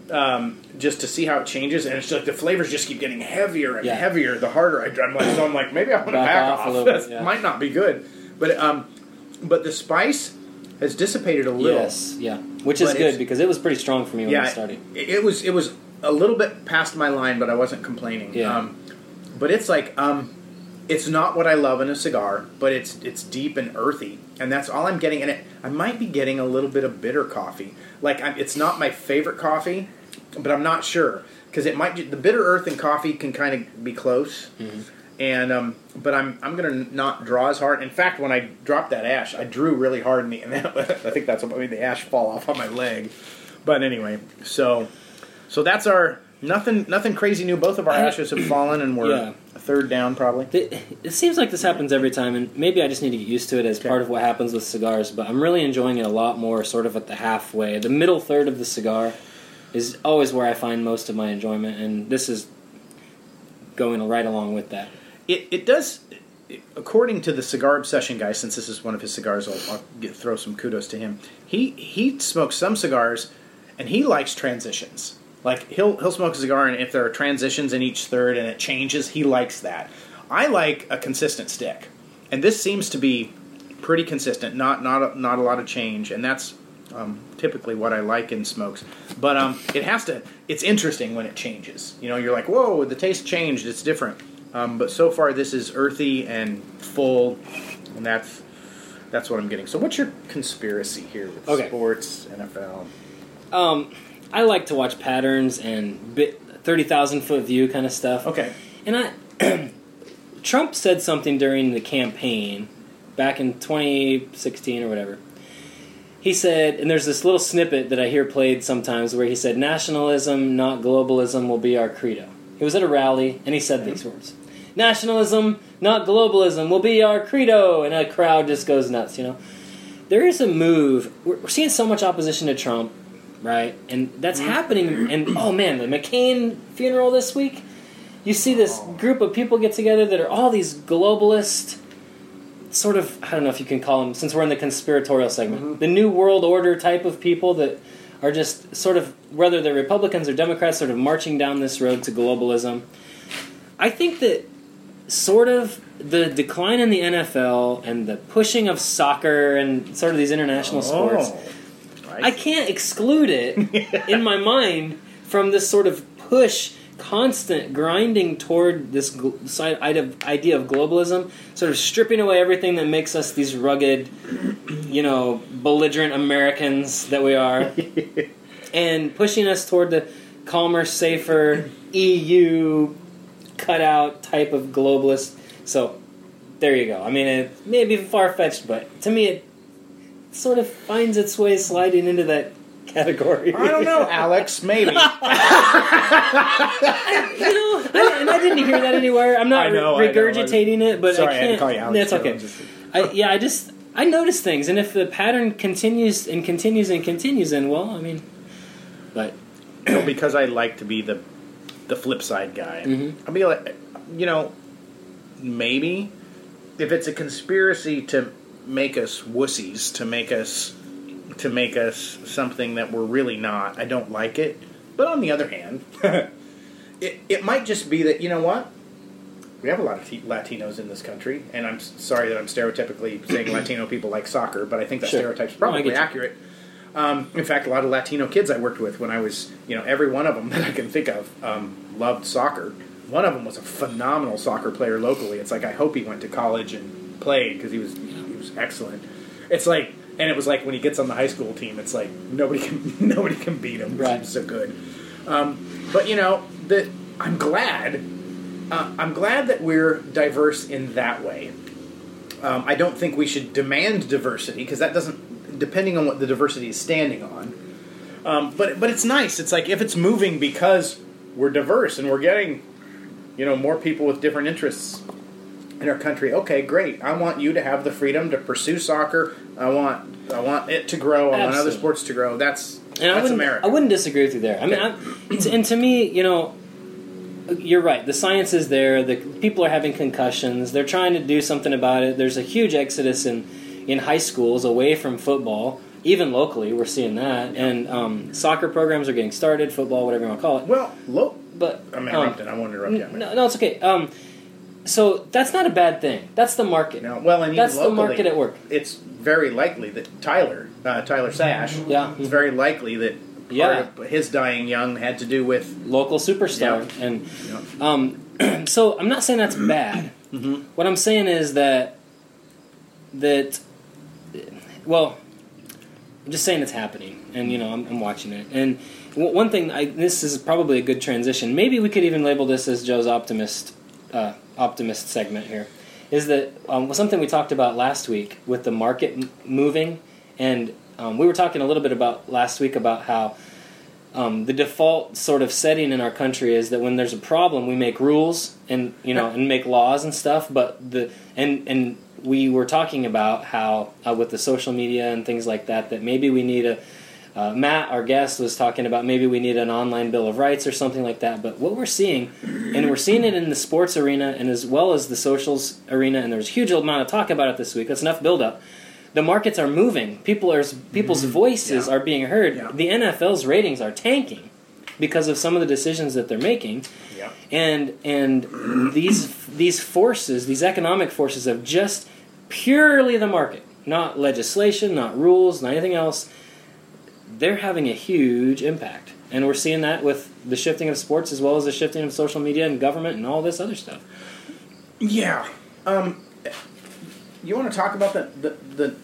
S1: um, just to see how it changes, and it's like the flavors just keep getting heavier and
S2: Yeah.
S1: heavier the harder I draw. I'm like, so I'm like, maybe I want to
S2: Back
S1: back,
S2: off
S1: off.
S2: a little bit, (laughs)
S1: That
S2: yeah.
S1: might not be good, but um, but the spice has dissipated a little.
S2: yes, yeah, which is good because it was pretty strong for me when
S1: yeah,
S2: I started.
S1: It, it was it was a little bit past my line, but I wasn't complaining.
S2: Yeah.
S1: But it's like um, it's not what I love in a cigar, but it's it's deep and earthy, and that's all I'm getting in it. I might be getting a little bit of bitter coffee. Like I'm, it's not my favorite coffee, but I'm not sure because it might. The bitter earth and coffee can kind of be close. And um, but I'm I'm gonna not draw as hard. In fact, when I dropped that ash, I drew really hard, in the, (laughs) and that, I think that's what made the ash fall off on my leg. But anyway, so so that's our nothing nothing crazy new. Both of our ashes have fallen, and we're
S2: Yeah.
S1: a third down probably.
S2: It, it seems like this happens every time, and maybe I just need to get used to it as
S1: Okay.
S2: part of what happens with cigars. But I'm really enjoying it a lot more, sort of at the halfway. The middle third of the cigar is always where I find most of my enjoyment, and this is going right along with that.
S1: It it does according to the cigar obsession guy, since this is one of his cigars, I'll, I'll get, throw some kudos to him. He he smokes some cigars, and he likes transitions. Like he'll he'll smoke a cigar, and if there are transitions in each third and it changes, he likes that. I like a consistent stick, and this seems to be pretty consistent. Not not a, not a lot of change, and that's um, typically what I like in smokes. But um, it has to. It's interesting when it changes. You know, you're like, whoa, the taste changed. It's different. Um, but so far, this is earthy and full, and that's that's what I'm getting. So, what's your conspiracy here with
S2: Okay.
S1: sports, NFL?
S2: Um, I like to watch patterns and bit, thirty thousand foot view kind of stuff.
S1: Okay.
S2: And I, (clears throat) Trump said something during the campaign back in 2016 or whatever. He said, and there's this little snippet that I hear played sometimes where he said, "Nationalism, not globalism, will be our credo." He was at a rally and he said mm-hmm. these words: "Nationalism, not globalism, will be our credo," and a crowd just goes nuts. You know, there is a move. We're, we're seeing so much opposition to Trump, right? And that's mm-hmm. happening. And oh man, the McCain funeral this week you see this group of people get together that are all these globalist sort of i don't know if you can call them since we're in the conspiratorial segment mm-hmm. the new world order type of people that are just sort of whether they're republicans or democrats sort of marching down this road to globalism i think that sort of the decline in the nfl and the pushing of soccer and sort of these international sports
S1: oh.
S2: Oh, I can't exclude it in my mind from this sort of push, constant grinding toward this side idea of globalism, sort of stripping away everything that makes us these rugged, you know, belligerent Americans that we are, (laughs) and pushing us toward the calmer, safer EU cutout type of globalist. So there you go. I mean, it may be far fetched, but to me, it sort of finds its way sliding into that category.
S1: I don't know, (laughs) Alex. Maybe.
S2: you know, I, and I didn't hear that anywhere. I'm not
S1: I know,
S2: re-
S1: I know.
S2: regurgitating it, but
S1: Sorry,
S2: I
S1: I had to
S2: can't.
S1: call you Alex.
S2: That's okay.
S1: Just-
S2: I, yeah, I just I notice things, and if the pattern continues and continues and continues, then well, I mean, but (clears throat)
S1: Well, because I like to be the the flip side guy.
S2: Mhm.
S1: I'll be like, you know, maybe if it's a conspiracy to make us wussies, to make us to make us something that we're really not, I don't like it. But on the other hand, (laughs) it it might just be that you know what. We have a lot of t- Latinos in this country, and I'm s- sorry that I'm stereotypically saying (clears throat) Latino people like soccer, but I think that
S2: Sure.
S1: stereotype's probably accurate. Um, in fact, a lot of Latino kids I worked with when I was, you know, every one of them (laughs) that I can think of um, loved soccer. One of them was a phenomenal soccer player locally. It's like I hope he went to college and played because he was was excellent. It's like, and it was like when he gets on the high school team, it's like nobody can (laughs) nobody can beat him.
S2: Right.
S1: He's so good. Um, but you know that I'm glad. Uh, I'm glad that we're diverse in that way. Um, I don't think we should demand diversity because that doesn't, depending on what the diversity is standing on. Um, but but it's nice. It's like if it's moving because we're diverse and we're getting, you know, more people with different interests in our country. Okay, great. I want you to have the freedom to pursue soccer. I want I want it to grow. I want other sports to grow. That's
S2: and I
S1: that's
S2: wouldn't
S1: America.
S2: I wouldn't disagree with you there. I mean, I, and to me, you know. You're right. The science is there. The people are having concussions. They're trying to do something about it. There's a huge exodus in in high schools away from football. Even locally, we're seeing that. And um, soccer programs are getting started. Football, whatever you want to call it.
S1: well, look,
S2: But
S1: I'm
S2: um,
S1: interrupting. I won't interrupt you.
S2: No, no, it's okay. Um, so that's not a bad thing. That's the market.
S1: No, well, and even
S2: that's the market at work.
S1: It's very likely that Tyler, uh, Tyler Sash,
S2: Yeah.
S1: it's very likely that part
S2: Yeah.
S1: of his dying young had to do with.
S2: Local superstar,
S1: Yeah.
S2: and
S1: You know,
S2: um, (clears throat) so I'm not saying that's (clears throat) bad.
S1: Mhm.
S2: What I'm saying is that that well, I'm just saying it's happening, and you know I'm, I'm watching it. And w- one thing, I, this is probably a good transition. Maybe we could even label this as Joe's optimist uh, optimist segment here. Is that um, something we talked about last week with the market m- moving, and um, we were talking a little bit about last week about how um, the default sort of setting in our country is that when there's a problem, we make rules and you know and make laws and stuff. But the and and we were talking about how uh, with the social media and things like that that maybe we need a Uh, Matt, our guest, was talking about maybe we need an online Bill of Rights or something like that. But what we're seeing, and we're seeing it in the sports arena and as well as the socials arena, and there's a huge amount of talk about it this week. That's enough build up. The markets are moving. People are people's voices
S1: Yeah.
S2: are being heard.
S1: Yeah.
S2: The NFL's ratings are tanking because of some of the decisions that they're making
S1: Yeah.
S2: and and these these forces, these economic forces of just purely the market, not legislation, not rules, not anything else. They're having a huge impact, and we're seeing that with the shifting of sports as well as the shifting of social media and government and all this other stuff.
S1: Yeah. Um, you want to talk about the, the the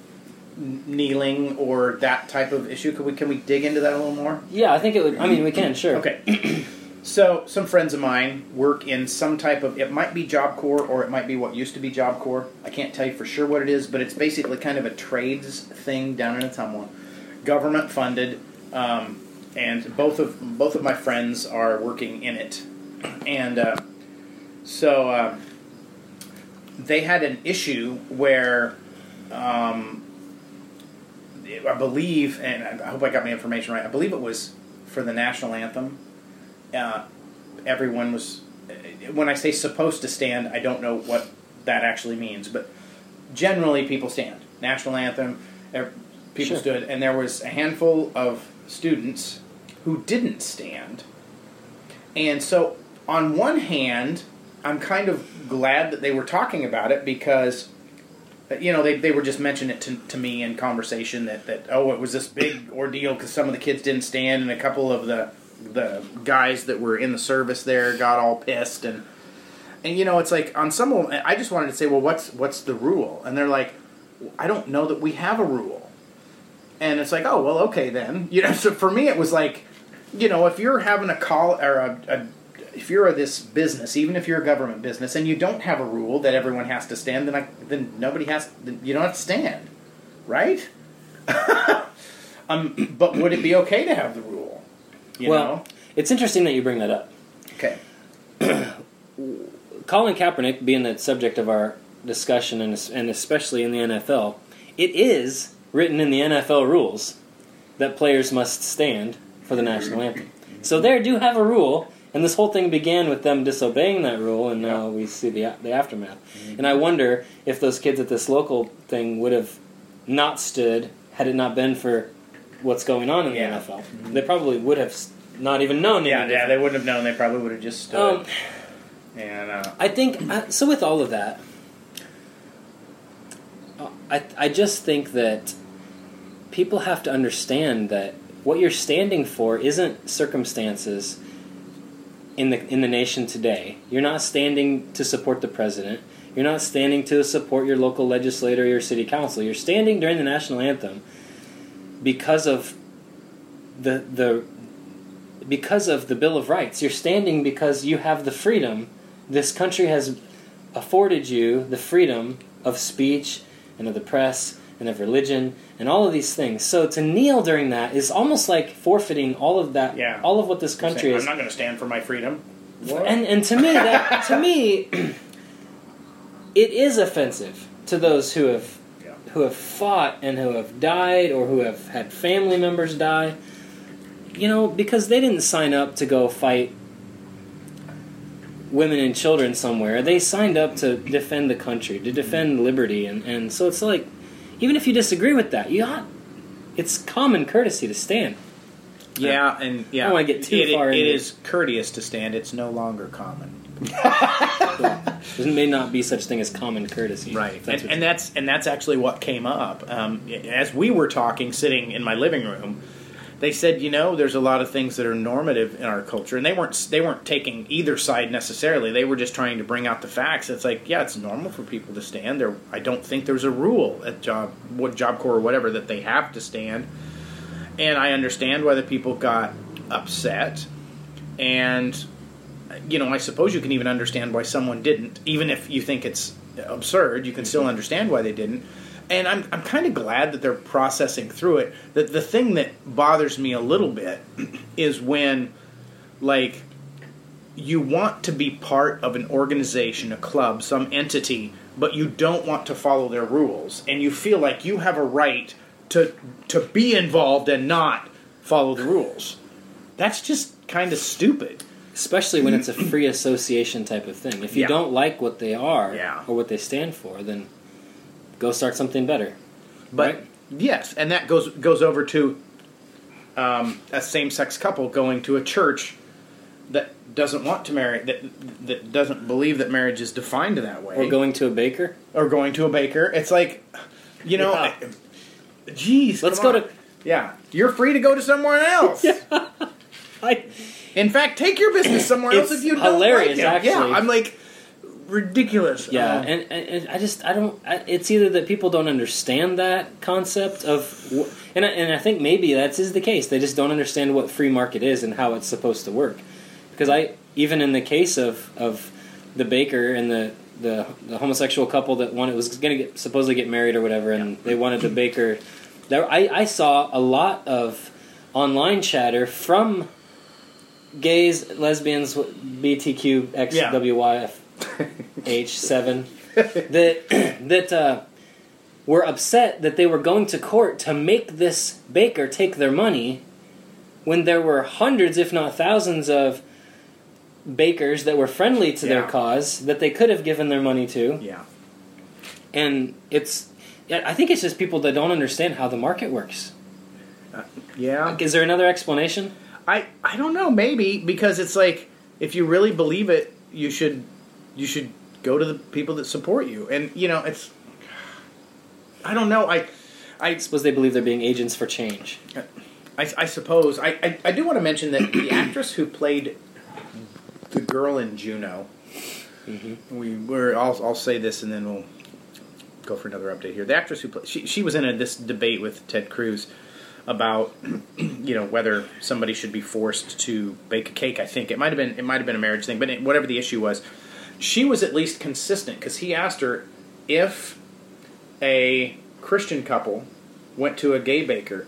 S1: kneeling or that type of issue? Can we can we dig into that a little more?
S2: Yeah, I think it would. I mean, we can sure.
S1: Okay. (clears throat) so some friends of mine work in some type of it might be Job Corps or it might be what used to be Job Corps. I can't tell you for sure what it is, but it's basically kind of a trades thing down in Ottumwa, government funded, um, and both of both of my friends are working in it, and uh, so uh, they had an issue where. Um, I believe, and I hope I got my information right. I believe it was for the national anthem. Uh, everyone was, when I say supposed to stand, I don't know what that actually means, but generally people stand. National anthem, people
S2: Sure.
S1: stood, and there was a handful of students who didn't stand. And so, on one hand, I'm kind of glad that they were talking about it because uh, you know, they, they were just mentioning it to, to me in conversation that, that oh, it was this big ordeal because some of the kids didn't stand, and a couple of the the guys that were in the service there got all pissed, and and you know, it's like on some I just wanted to say, well, what's what's the rule? And they're like, I don't know that we have a rule, and it's like, oh, well, okay then, (laughs) you know. So for me, it was like, you know, if you're having a call or a, a if you're a, this business, even if you're a government business, and you don't have a rule that everyone has to stand, then I, then nobody has. Then you don't have to stand, right? (laughs) um, but would it be okay to have the rule? You
S2: well,
S1: know?
S2: it's interesting that you bring that up.
S1: Okay. (clears throat)
S2: Colin Kaepernick being the subject of our discussion, and, and especially in the NFL, it is written in the NFL rules that players must stand for the national anthem. So they do have a rule, and this whole thing began with them disobeying that rule, and now we see the the aftermath. And I wonder if those kids at this local thing would have not stood had it not been for what's going on in the
S1: Yeah.
S2: NFL. They probably would have s- not even known. any
S1: Yeah, yeah,
S2: different.
S1: they wouldn't have known. They probably would have just stood.
S2: Um,
S1: and uh,
S2: I think uh, so. With all of that, I I just think that people have to understand that what you're standing for isn't circumstances in the in the nation today. You're not standing to support the president. You're not standing to support your local legislator or your city council. You're standing during the national anthem because of the the because of the Bill of Rights. You're standing because you have the freedom. This country has afforded you the freedom of speech and of the press and of religion and all of these things. So to kneel during that is almost like forfeiting all of that,
S1: Yeah.
S2: all of what this country
S1: saying,
S2: is.
S1: I'm not going to stand for my freedom.
S2: And and to me that to me it is offensive to those who have
S1: Yeah.
S2: who have fought and who have died or who have had family members die. You know, because they didn't sign up to go fight women and children somewhere. They signed up to defend the country, to defend liberty and, and so it's like even if you disagree with that, you ought it's common courtesy to stand.
S1: Yeah, and yeah,
S2: I don't wanna get too
S1: it,
S2: far
S1: It
S2: into-
S1: is courteous to stand. It's no longer common. (laughs)
S2: There may not be such thing as common courtesy.
S1: Right,
S2: that's
S1: and, and that's and that's actually what came up um, as we were talking, sitting in my living room. They said, you know, there's a lot of things that are normative in our culture, and they weren't they weren't taking either side necessarily. They were just trying to bring out the facts. It's like, yeah, it's normal for people to stand. There, I don't think there's a rule at job, what Job Corps or whatever, that they have to stand. And I understand why the people got upset, and you know, I suppose you can even understand why someone didn't, even if you think it's absurd. You can still mm-hmm. understand why they didn't. And I'm I'm kind of glad that they're processing through it. That the thing that bothers me a little bit (clears throat) is when, like, you want to be part of an organization, a club, some entity, but you don't want to follow their rules, and you feel like you have a right to to be involved and not follow the rules. That's just kind of stupid.
S2: Especially when it's a (clears throat) free association type of thing. If you
S1: Yeah.
S2: don't like what they are
S1: Yeah.
S2: or what they stand for, then go start something better.
S1: But
S2: Right.
S1: yes, and that goes goes over to um, a same sex couple going to a church that doesn't want to marry that that doesn't believe that marriage is defined that way,
S2: Or going to a baker.
S1: or going to a baker. It's like, you know,
S2: Yeah.
S1: I- geez,
S2: Let's go
S1: on.
S2: to-
S1: yeah. You're free to go to somewhere else. (laughs)
S2: I,
S1: In fact, take your business somewhere else if you don't
S2: hilarious,
S1: like it.
S2: actually.
S1: Yeah, I'm like ridiculous.
S2: Yeah,
S1: Uh,
S2: and, and, I just I don't. I, it's either that people don't understand that concept of, and I, and I think maybe that is the case. They just don't understand what free market is and how it's supposed to work. Because I even in the case of of the baker and the the, the homosexual couple that wanted was going to get supposedly get married or whatever, and they wanted the baker. There, I, I saw a lot of online chatter from gays, lesbians, BTQ, XWYF, H seven that (clears throat) that uh, were upset that they were going to court to make this baker take their money when there were hundreds, if not thousands, of bakers that were friendly to their cause that they could have given their money to,
S1: yeah.
S2: and it's. yeah, I think it's just people that don't understand how the market works.
S1: Yeah.
S2: Is there another explanation?
S1: I I don't know, maybe because it's like if you really believe it, you should you should go to the people that support you. And you know, it's I don't know. I I
S2: suppose they believe they're being agents for change.
S1: I, I suppose I, I I do want to mention that the actress who played the girl in Juno. Mm-hmm. We were. I'll I'll say this and then we'll go for another update here. The actress who played she she was in a, this debate with Ted Cruz about you know whether somebody should be forced to bake a cake. I think it might have been it might have been a marriage thing, but it, whatever the issue was, she was at least consistent because he asked her if a Christian couple went to a gay baker,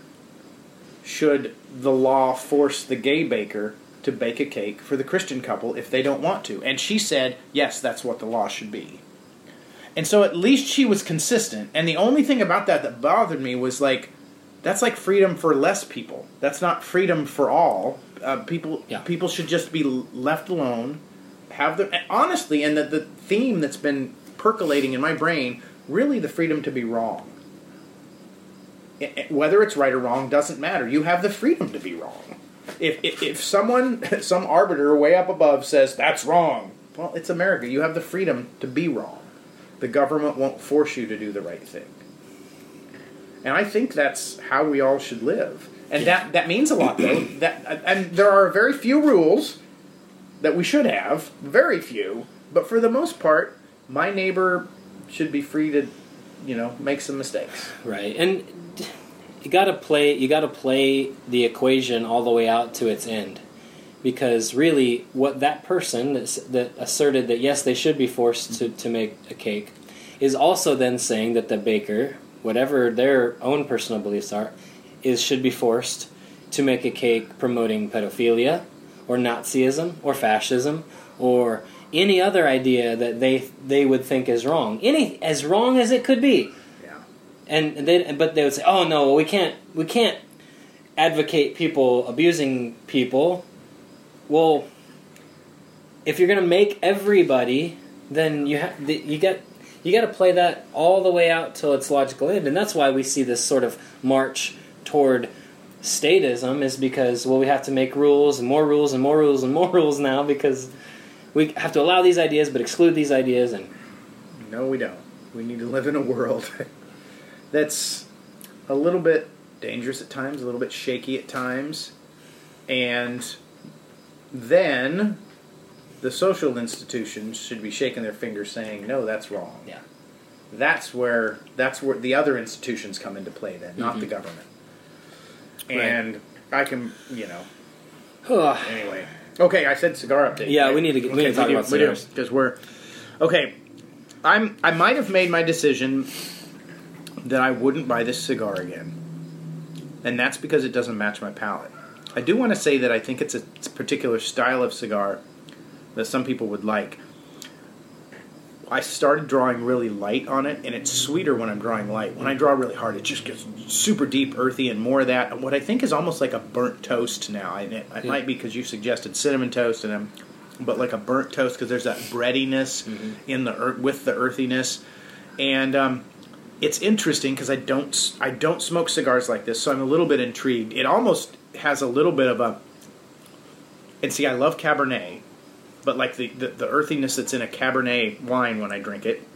S1: should the law force the gay baker to bake a cake for the Christian couple if they don't want to? And she said, yes, that's what the law should be. And so at least she was consistent. And the only thing about that that bothered me was like, that's like freedom for less people. That's not freedom for all. Uh, people
S2: Yeah.
S1: people should just be left alone. Have the and honestly, and the, the theme that's been percolating in my brain, really the freedom to be wrong. I- I- Whether it's right or wrong doesn't matter. You have the freedom to be wrong. If, if, if someone, (laughs) some arbiter way up above says that's wrong, well, it's America. You have the freedom to be wrong. The government won't force you to do the right thing. And I think that's how we all should live. And that, that means a lot, though. That and there are very few rules that we should have, very few. But for the most part, my neighbor should be free to, you know, make some mistakes.
S2: Right, and you got to play. You got to play the equation all the way out to its end, because really, what that person that, asserted that yes, they should be forced to, to make a cake, is also then saying that the baker, whatever their own personal beliefs are, is should be forced to make a cake promoting pedophilia, or Nazism, or fascism, or any other idea that they they would think is wrong, any as wrong as it could be
S1: Yeah.
S2: and they but they would say, "Oh no, we can't we can't advocate people abusing people." Well, if you're going to make everybody, then you have you get you got to play that all the way out till its logical end, and that's why we see this sort of march toward statism is because well we have to make rules and more rules and more rules and more (laughs) rules now because we have to allow these ideas but exclude these ideas and
S1: No, we don't. We need to live in a world (laughs) that's a little bit dangerous at times, a little bit shaky at times, and then the social institutions should be shaking their fingers saying, "No, that's wrong."
S2: yeah.
S1: That's where that's where the other institutions come into play then, not the mm-hmm. government.
S2: Right.
S1: And I can, you know, (sighs) anyway. Okay, I said cigar update.
S2: Yeah,
S1: right?
S2: we need to get- we need to talk
S1: do,
S2: about cigars.
S1: because we're okay. I'm I might have made my decision that I wouldn't buy this cigar again, and that's because it doesn't match my palate. I do want to say that I think it's a particular style of cigar that some people would like. I started drawing really light on it, and it's sweeter when I'm drawing light. When I draw really hard, it just gets super deep, earthy, and more of that. And what I think is almost like a burnt toast now. And it, it
S2: Yeah.
S1: might be because you suggested cinnamon toast, and I'm, but like a burnt toast because there's that breadiness in the with the earthiness, and um, it's interesting because I don't I don't smoke cigars like this, so I'm a little bit intrigued. It almost has a little bit of a and see, I love Cabernet, but like the, the, the earthiness that's in a Cabernet wine when I drink it,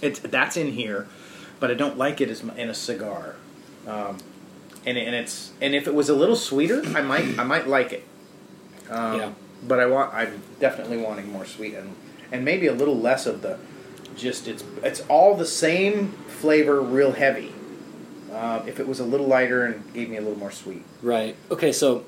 S1: it's that's in here, but I don't like it as in a cigar. Um, and and it's and if it was a little sweeter, I might I might like it. Um,
S2: Yeah.
S1: But I want I'm definitely wanting more sweet and and maybe a little less of the just it's it's all the same flavor, real heavy. Uh, if it was a little lighter and gave me a little more sweet.
S2: Right. Okay, so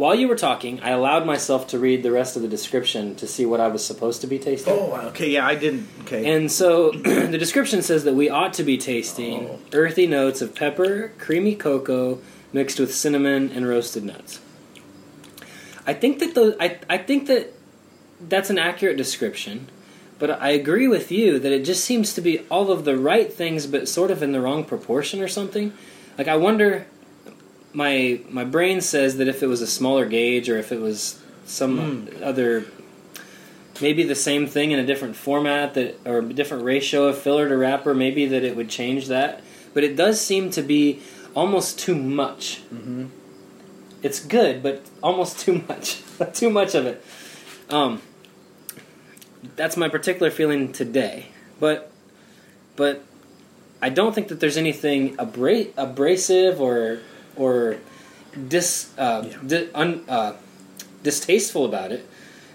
S2: while you were talking, I allowed myself to read the rest of the description to see what I was supposed to be tasting.
S1: Oh, okay, yeah, I didn't. Okay,
S2: And so (clears throat) the description says that we ought to be tasting
S1: Oh.
S2: earthy notes of pepper, creamy cocoa, mixed with cinnamon and roasted nuts. I think that those, I, I think that that's an accurate description, but I agree with you that it just seems to be all of the right things, but sort of in the wrong proportion or something. Like I wonder, my my brain says that if it was a smaller gauge or if it was some other maybe the same thing in a different format that or a different ratio of filler to wrapper maybe that it would change that. But it does seem to be almost too much.
S1: Mm-hmm.
S2: it's good but almost too much. (laughs) Too much of it. Um that's my particular feeling today. But but i don't think that there's anything abra- abrasive or or dis uh,
S1: Yeah.
S2: di- un, uh, distasteful about it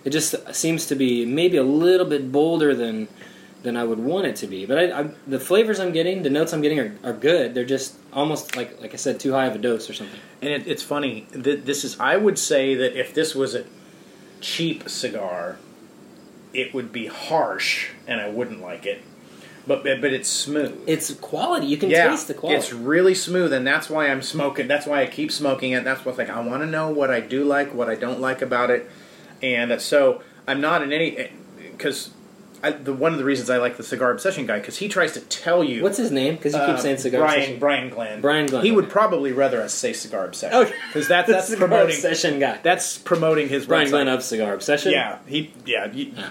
S2: it just seems to be maybe a little bit bolder than than I would want it to be. But I, I, the flavors I'm getting, the notes I'm getting are, are good. They're just almost like like I said, too high of a dose or something.
S1: And it, it's funny. Th- this is. I would say that if this was a cheap cigar, it would be harsh, and I wouldn't like it. But but, it's smooth.
S2: It's quality. You can
S1: yeah,
S2: taste the quality.
S1: it's really smooth, and that's why I'm smoking. That's why I keep smoking it. That's what's like. I want to know what I do like, what I don't like about it, and uh, so I'm not in any because. The one of the reasons I like the cigar obsession guy because he tries to tell you
S2: What's his name? Because you keep
S1: uh,
S2: saying cigar.
S1: Brian
S2: Obsession.
S1: Brian Glenn.
S2: Brian Glenn,
S1: He would probably rather us say cigar obsession. (laughs) Because that's
S2: The
S1: that's promoting
S2: obsession guy.
S1: that's promoting his
S2: Brian
S1: website.
S2: Glenn of Cigar Obsession.
S1: Yeah, he yeah. You,
S2: Yeah.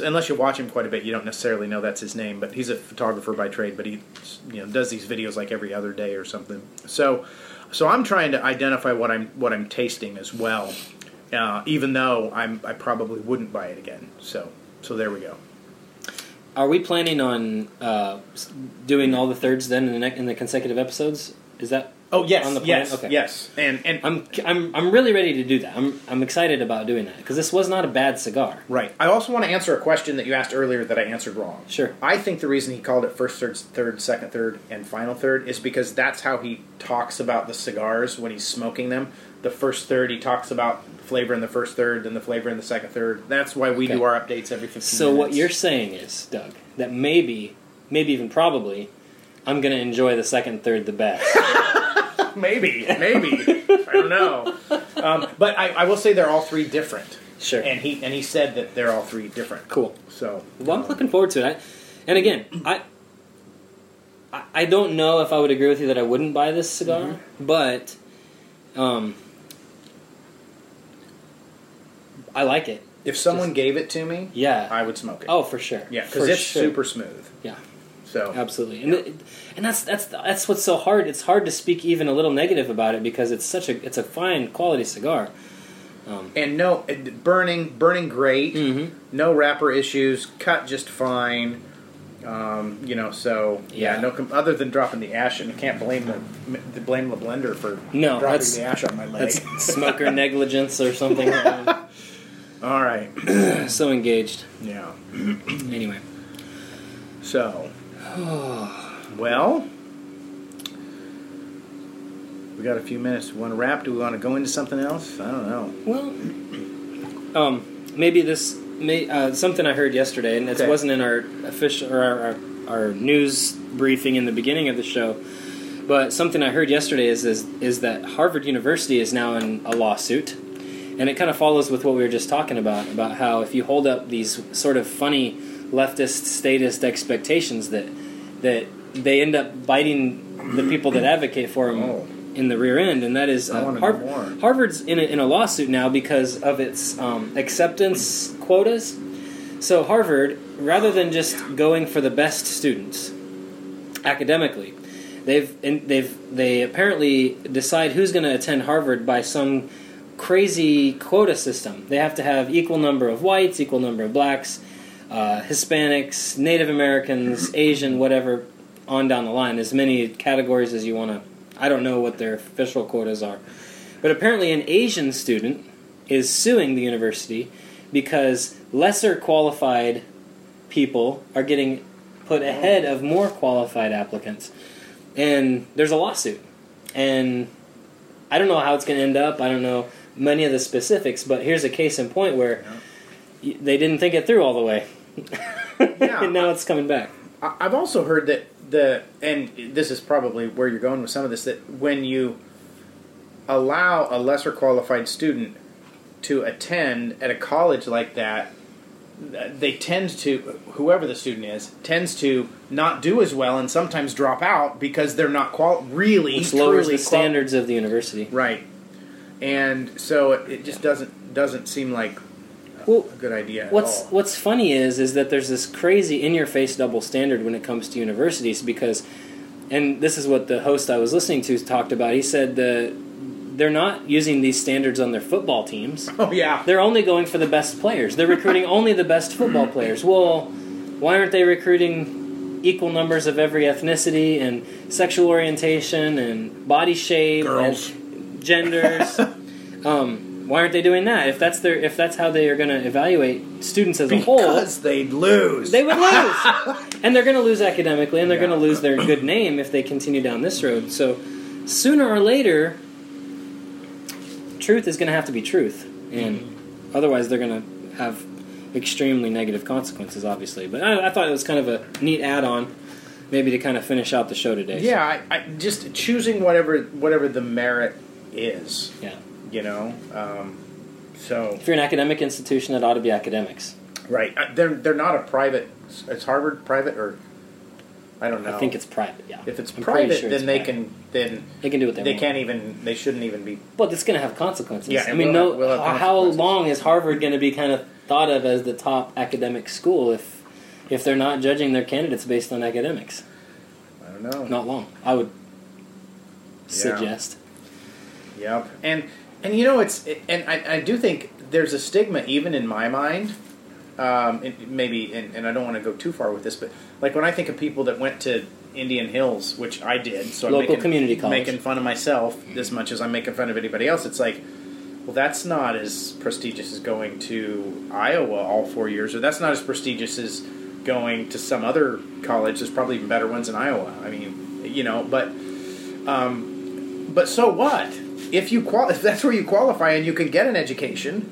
S1: Unless you watch him quite a bit, you don't necessarily know that's his name. But he's a photographer by trade. But he you know does these videos like every other day or something. So so I'm trying to identify what I'm what I'm tasting as well. Uh, even though I'm I probably wouldn't buy it again. So so there we go.
S2: Are we planning on uh, doing all the thirds then in the ne- in the consecutive episodes? Is that
S1: Oh yes,
S2: On the plan?
S1: yes,
S2: Okay.
S1: yes. And and
S2: I'm I'm I'm really ready to do that. I'm I'm excited about doing that because this was not a bad cigar.
S1: Right. I also want to answer a question that you asked earlier that I answered wrong.
S2: Sure.
S1: I think the reason he called it first third, third, second third, and final third is because that's how he talks about the cigars when he's smoking them. The first third, he talks about flavor in the first third, then the flavor in the second third. That's why we
S2: Okay.
S1: do our updates every 15
S2: So
S1: minutes.
S2: So what you're saying is, Doug, that maybe, maybe even probably, I'm going to enjoy the second third the best. (laughs)
S1: maybe, maybe, I don't know. Um, but I, I will say they're all three different,
S2: sure.
S1: and he and he said that they're all three different.
S2: cool.
S1: So
S2: Well, I'm looking forward to it. I, and again, I, I I don't know if I would agree with you that I wouldn't buy this cigar,
S1: Mm-hmm.
S2: but um, I like it.
S1: if someone
S2: Just-
S1: gave it to me,
S2: Yeah.
S1: I would smoke it.
S2: oh, for sure.
S1: yeah, because it's
S2: sure.
S1: super smooth.
S2: Yeah.
S1: So
S2: Absolutely, and it, and that's that's that's what's so hard. It's hard to speak even a little negative about it because it's such a it's a fine quality cigar. Um,
S1: and no burning burning great
S2: mhm.
S1: no wrapper issues cut just fine um, you know so yeah,
S2: Yeah.
S1: no com- other than dropping the ash and I can't blame the, the blame the blender for
S2: No,
S1: dropping the ash on my leg
S2: That's (laughs) smoker negligence or something. (laughs)
S1: all right (clears throat)
S2: so engaged.
S1: yeah (clears throat)
S2: Anyway,
S1: so (sighs) well we got a few minutes want to wrap do we want to go into something else I don't know
S2: well, um, maybe this may uh, something I heard yesterday, and it
S1: Okay.
S2: wasn't in our official or our, our, our news briefing in the beginning of the show. But something I heard yesterday is, is is that Harvard University is now in a lawsuit, and it kind of follows with what we were just talking about about how if you hold up these sort of funny leftist statist expectations that that they end up biting the people that advocate for them
S1: Oh.
S2: in the rear end, and that is uh, Har- Harvard's in a, in a lawsuit now because of its um, acceptance quotas. So Harvard, rather than just going for the best students academically, they've they've they apparently decide who's going to attend Harvard by some crazy quota system. They have to have equal number of whites, equal number of blacks, uh, Hispanics, Native Americans, Asian, whatever, on down the line. As many categories as you want to. I don't know what their official quotas are, but apparently an Asian student is suing the university because lesser qualified people are getting put ahead of more qualified applicants. And there's a lawsuit. And I don't know how it's going to end up. I don't know many of the specifics, but here's a case in point where they didn't think it through all the way.
S1: Yeah.
S2: and (laughs) now it's coming back.
S1: I've also heard that the and this is probably where you're going with some of this that when you allow a lesser qualified student to attend at a college like that they tend to whoever the student is tends to not do as well and sometimes drop out because they're not qual- really
S2: Which lowers
S1: truly
S2: the
S1: qual-
S2: standards of the university.
S1: right and so it, it just doesn't doesn't seem like
S2: Well,
S1: a good idea
S2: What's
S1: all.
S2: What's funny is is that there's this crazy in your face double standard when it comes to universities because, and this is what the host I was listening to talked about. He said the they're not using these standards on their football teams. (laughs)
S1: oh yeah
S2: They're only going for the best players. They're recruiting only the best football players. Well, why aren't they recruiting equal numbers of every ethnicity and sexual orientation and body shape
S1: Girls.
S2: and genders? (laughs) um, why aren't they doing that? If that's their, if that's how they are going to evaluate students as a whole,
S1: because they'd lose
S2: they would lose, (laughs) and they're going to lose academically, and they're
S1: Yeah.
S2: going to lose their good name if they continue down this road. So, sooner or later, truth is going to have to be truth, and
S1: Mm-hmm.
S2: otherwise, they're going to have extremely negative consequences. Obviously, but I, I thought it was kind of a neat add-on, maybe to kind of finish out the show today.
S1: Yeah, I, I just choosing whatever whatever the merit is.
S2: Yeah.
S1: You know, um, so
S2: If you're an academic institution, it ought to be academics.
S1: right, Uh, they're they're not a private. It's Harvard private or I don't know.
S2: I think it's private. Yeah.
S1: if it's
S2: I'm
S1: private,
S2: sure
S1: then
S2: it's
S1: they
S2: private.
S1: can then
S2: They can do what they,
S1: they
S2: want.
S1: can't even they shouldn't even be.
S2: But it's going to have consequences.
S1: Yeah,
S2: I mean,
S1: will
S2: no.
S1: have- have
S2: how long is Harvard going to be kind of thought of as the top academic school if if they're not judging their candidates based on academics?
S1: I don't know.
S2: Not long. I would suggest.
S1: Yep, and and you know it's and I, I do think there's a stigma even in my mind. Um, and maybe and, and I don't want to go too far with this, but like when I think of people that went to Indian Hills, which I did, so I'm
S2: Local
S1: making,
S2: community college.
S1: making fun of myself as much as I'm making fun of anybody else. It's like, well, that's not as prestigious as going to Iowa all four years, or that's not as prestigious as going to some other college. There's probably even better ones in Iowa. I mean, you know, but um, but so what? If you qual- if that's where you qualify and you can get an education,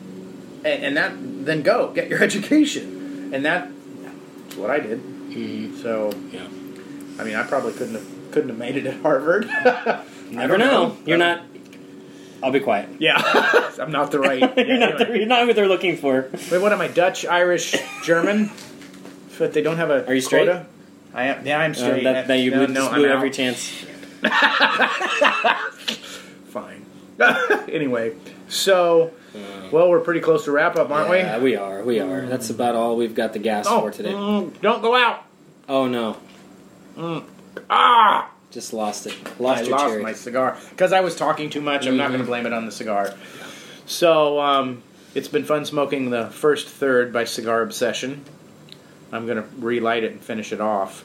S1: and, and that then go get your (laughs) education, and that, that's what I did.
S2: Mhm.
S1: So
S2: Yeah.
S1: I mean, I probably couldn't have couldn't have made it at Harvard. (laughs)
S2: Never
S1: don't
S2: know. You're not. I'll be quiet.
S1: Yeah, (laughs) I'm not the right.
S2: you're
S1: yeah,
S2: not. The, you're not what they're looking for.
S1: Wait, what am I? Dutch, Irish, German? But they don't have a.
S2: Are you straight?
S1: quota? I am. Yeah, I'm
S2: Uh,
S1: straight.
S2: that, that you
S1: no,
S2: would
S1: no,
S2: blew every chance. (laughs)
S1: Anyway, so well, we're pretty close to wrap up, aren't we?
S2: yeah, we are. We are. That's about all we've got the gas?
S1: Oh,
S2: for today.
S1: mm, don't go out.
S2: Oh no!
S1: Ah,
S2: Just lost it. Lost
S1: I
S2: your
S1: lost
S2: cherry.
S1: my cigar because I was talking too much. I'm not going to
S2: Mhm.
S1: blame it on the cigar. So um, it's been fun smoking the first third by Cigar Obsession. I'm going to relight it and finish it off.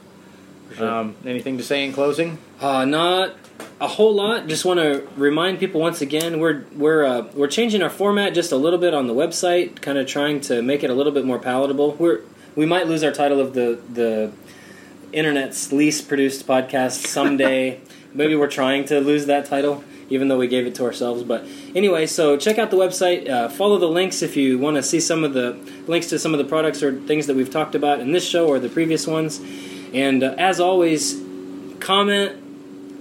S2: Sure.
S1: Um, anything to say in closing?
S2: Uh, not a whole lot. Just want to remind people once again we're we're uh, we're changing our format just a little bit on the website, kind of trying to make it a little bit more palatable. We're we might lose our title of the the internet's least produced podcast someday. (laughs) Maybe we're trying to lose that title, even though we gave it to ourselves. But anyway, so check out the website. Uh, follow the links if you want to see some of the links to some of the products or things that we've talked about in this show or the previous ones. And uh, as always, comment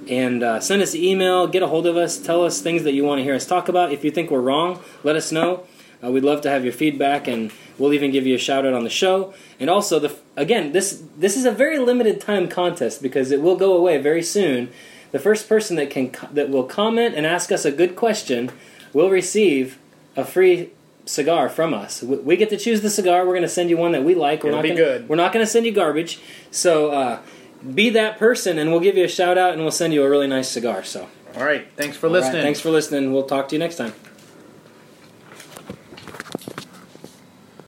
S2: and uh, send us an email. Get a hold of us. Tell us things that you want to hear us talk about. If you think we're wrong, let us know. Uh, we'd love to have your feedback, and we'll even give you a shout out on the show. And also, the again, this this is a very limited time contest because it will go away very soon. The first person that can that will comment and ask us a good question will receive a free cigar from us. We, we get to choose the cigar. We're going to send you one that we like. We're
S1: It'll
S2: not
S1: be
S2: gonna,
S1: good.
S2: We're not going to send you garbage. So uh, be that person, and we'll give you a shout out, and we'll send you a really nice cigar. So,
S1: All right. Thanks for
S2: all right,
S1: listening.
S2: thanks for listening. We'll talk to you next time.